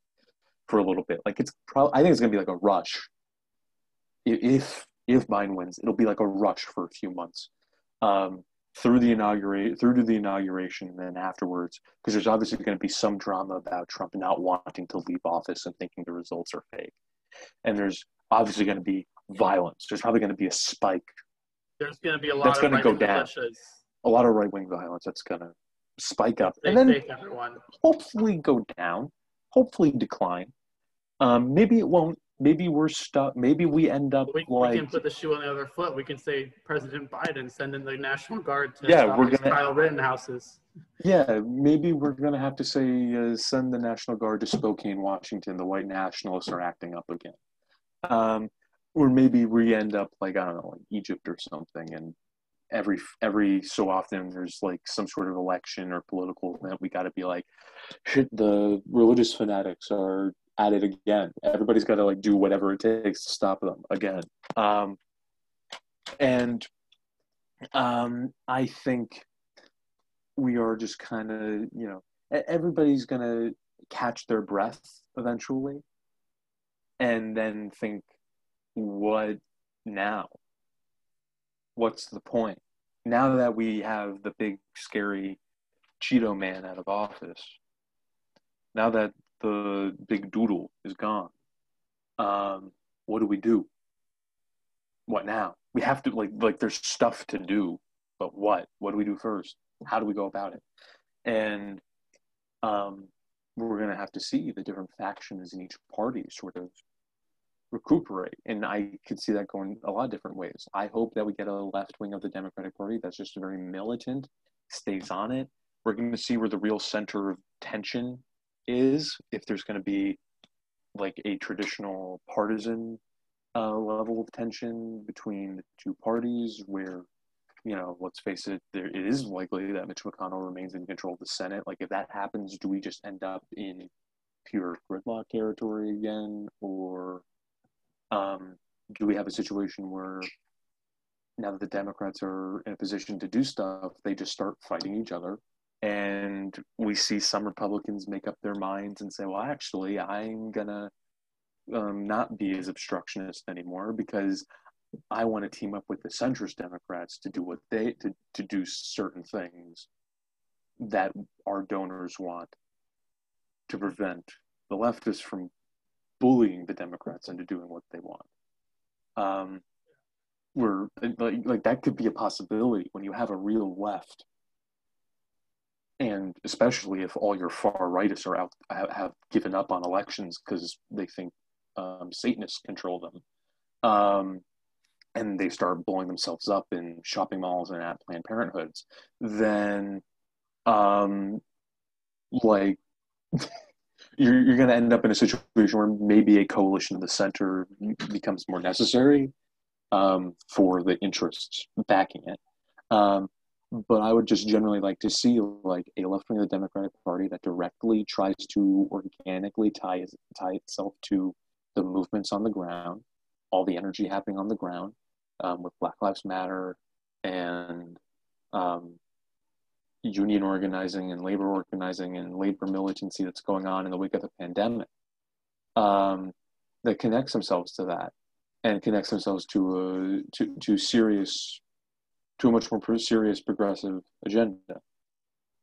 for a little bit. Like it's probably i think it's going to be like a rush. If if mine wins it'll be like a rush for a few months. Um, through the inaugurate through to the inauguration and then afterwards because there's obviously going to be some drama about Trump not wanting to leave office and thinking the results are fake. And there's obviously going to be violence. There's probably going to be a spike. There's going to be a lot that's going to go down. militias. a lot of right-wing violence that's going to spike up and then hopefully go down hopefully decline. Um, maybe it won't maybe we're stuck. Maybe we end up we, like we can put the shoe on the other foot. We can say President Biden send in the National Guard to yeah, we're gonna Kyle Rittenhouses. Yeah, maybe we're gonna have to say uh, send the National Guard to Spokane, Washington. The white nationalists are acting up again. Um, or maybe we end up like I don't know, like Egypt or something, and every every so often there's like some sort of election or political event. We got to be like, shit, the religious fanatics are at it again. Everybody's got to like do whatever it takes to stop them again. Um, and um, I think we are just kind of, you know, everybody's going to catch their breath eventually and then think, what now? What's the point? Now that we have the big, scary Cheeto man out of office, now that the big doodle is gone. Um, what do we do? What now? We have to like like there's stuff to do, but what? What do we do first? How do we go about it? And um, we're going to have to see the different factions in each party sort of recuperate. And I could see that going a lot of different ways. I hope that we get a left wing of the Democratic Party that's just very militant, stays on it. We're going to see where the real center of tension is if there's going to be like a traditional partisan uh, level of tension between the two parties where you know, let's face it, there it is likely that Mitch McConnell remains in control of the Senate. Like, if that happens, do we just end up in pure gridlock territory again, or um, do we have a situation where now that the Democrats are in a position to do stuff, they just start fighting each other, and we see some Republicans make up their minds and say, "Well, actually, I'm gonna." Um, not be as obstructionist anymore because I want to team up with the centrist Democrats to do what they to, to do certain things that our donors want to prevent the leftists from bullying the Democrats into doing what they want. Um, we're like, like that could be a possibility when you have a real left, and especially if all your far rightists are out have given up on elections because they think um, Satanists control them. Um, and they start blowing themselves up in shopping malls and at Planned Parenthoods, then, um, like, *laughs* you're, you're going to end up in a situation where maybe a coalition of the center becomes more necessary um, for the interests backing it. Um, but I would just generally like to see like a left wing of the Democratic Party that directly tries to organically tie tie itself to the movements on the ground, all the energy happening on the ground, um, with Black Lives Matter and um, union organizing and labor organizing and labor militancy that's going on in the wake of the pandemic um, that connects themselves to that and connects themselves to a to, to serious to a much more serious progressive agenda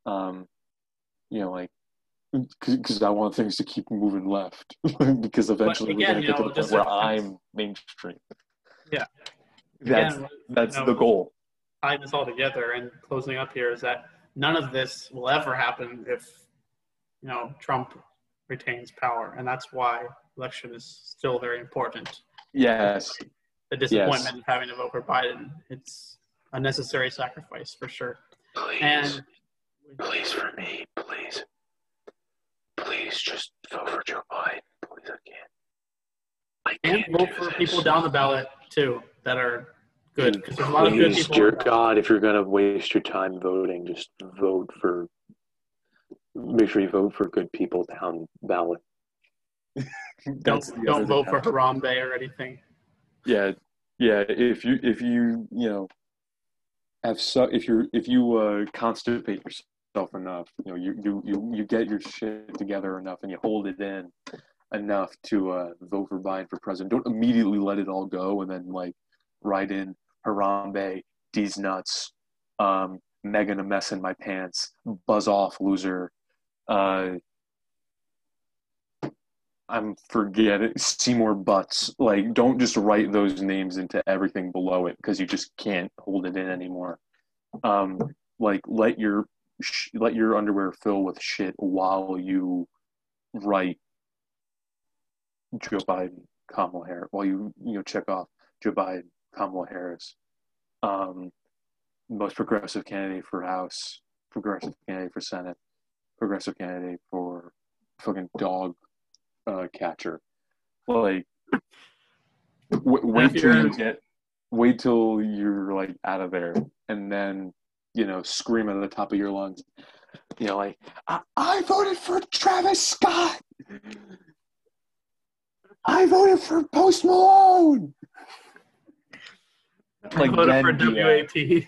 um, you know like because I want things to keep moving left *laughs* because eventually again, we're going to get know, to the point where I'm mainstream. Yeah, that's Again, that's you know, the goal. Tying this all together and closing up here is that none of this will ever happen if you know Trump retains power, and that's why election is still very important. Yes. The disappointment yes. of having to vote for Biden, it's a necessary sacrifice for sure. Please, and please for me, please, please just vote for Joe Biden, please. I can't. I can't and vote for this. people down the ballot too that are good. Because there's a lot of good people. Dear God, if you're gonna waste your time voting, just vote for. Make sure you vote for good people down ballot. *laughs* don't don't vote for Harambe or anything. Yeah, yeah. If you if you you know have so if you if you uh, constipate yourself enough, you know you you you you get your shit together enough and you hold it in enough to uh, vote for Biden for president. Don't immediately let it all go and then like write in Harambe, these nuts, um, Megan a mess in my pants, buzz off loser. Uh, I'm forgetting Seymour Butts. Like, don't just write those names into everything below it because you just can't hold it in anymore. Um, like, let your sh- let your underwear fill with shit while you write Joe Biden, Kamala Harris. While you you know check off Joe Biden, Kamala Harris, um, most progressive candidate for House, progressive candidate for Senate, progressive candidate for fucking dog uh, catcher. Like, w- *laughs* wait till you get, wait till you're like out of there, and then you know scream at the top of your lungs. You know, like I, I voted for Travis Scott. I voted for Post Malone. Like I voted for WAP.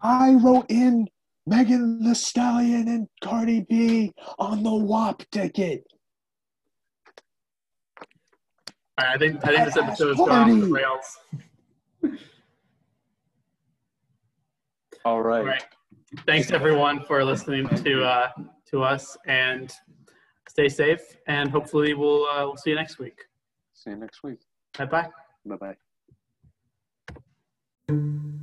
I wrote in Megan Thee Stallion and Cardi B on the WAP ticket. I think I think this episode is gone off the rails. All right. All right. Thanks everyone for listening to uh, to us and stay safe, and hopefully we'll uh, we'll see you next week. See you next week. Bye bye. Bye bye.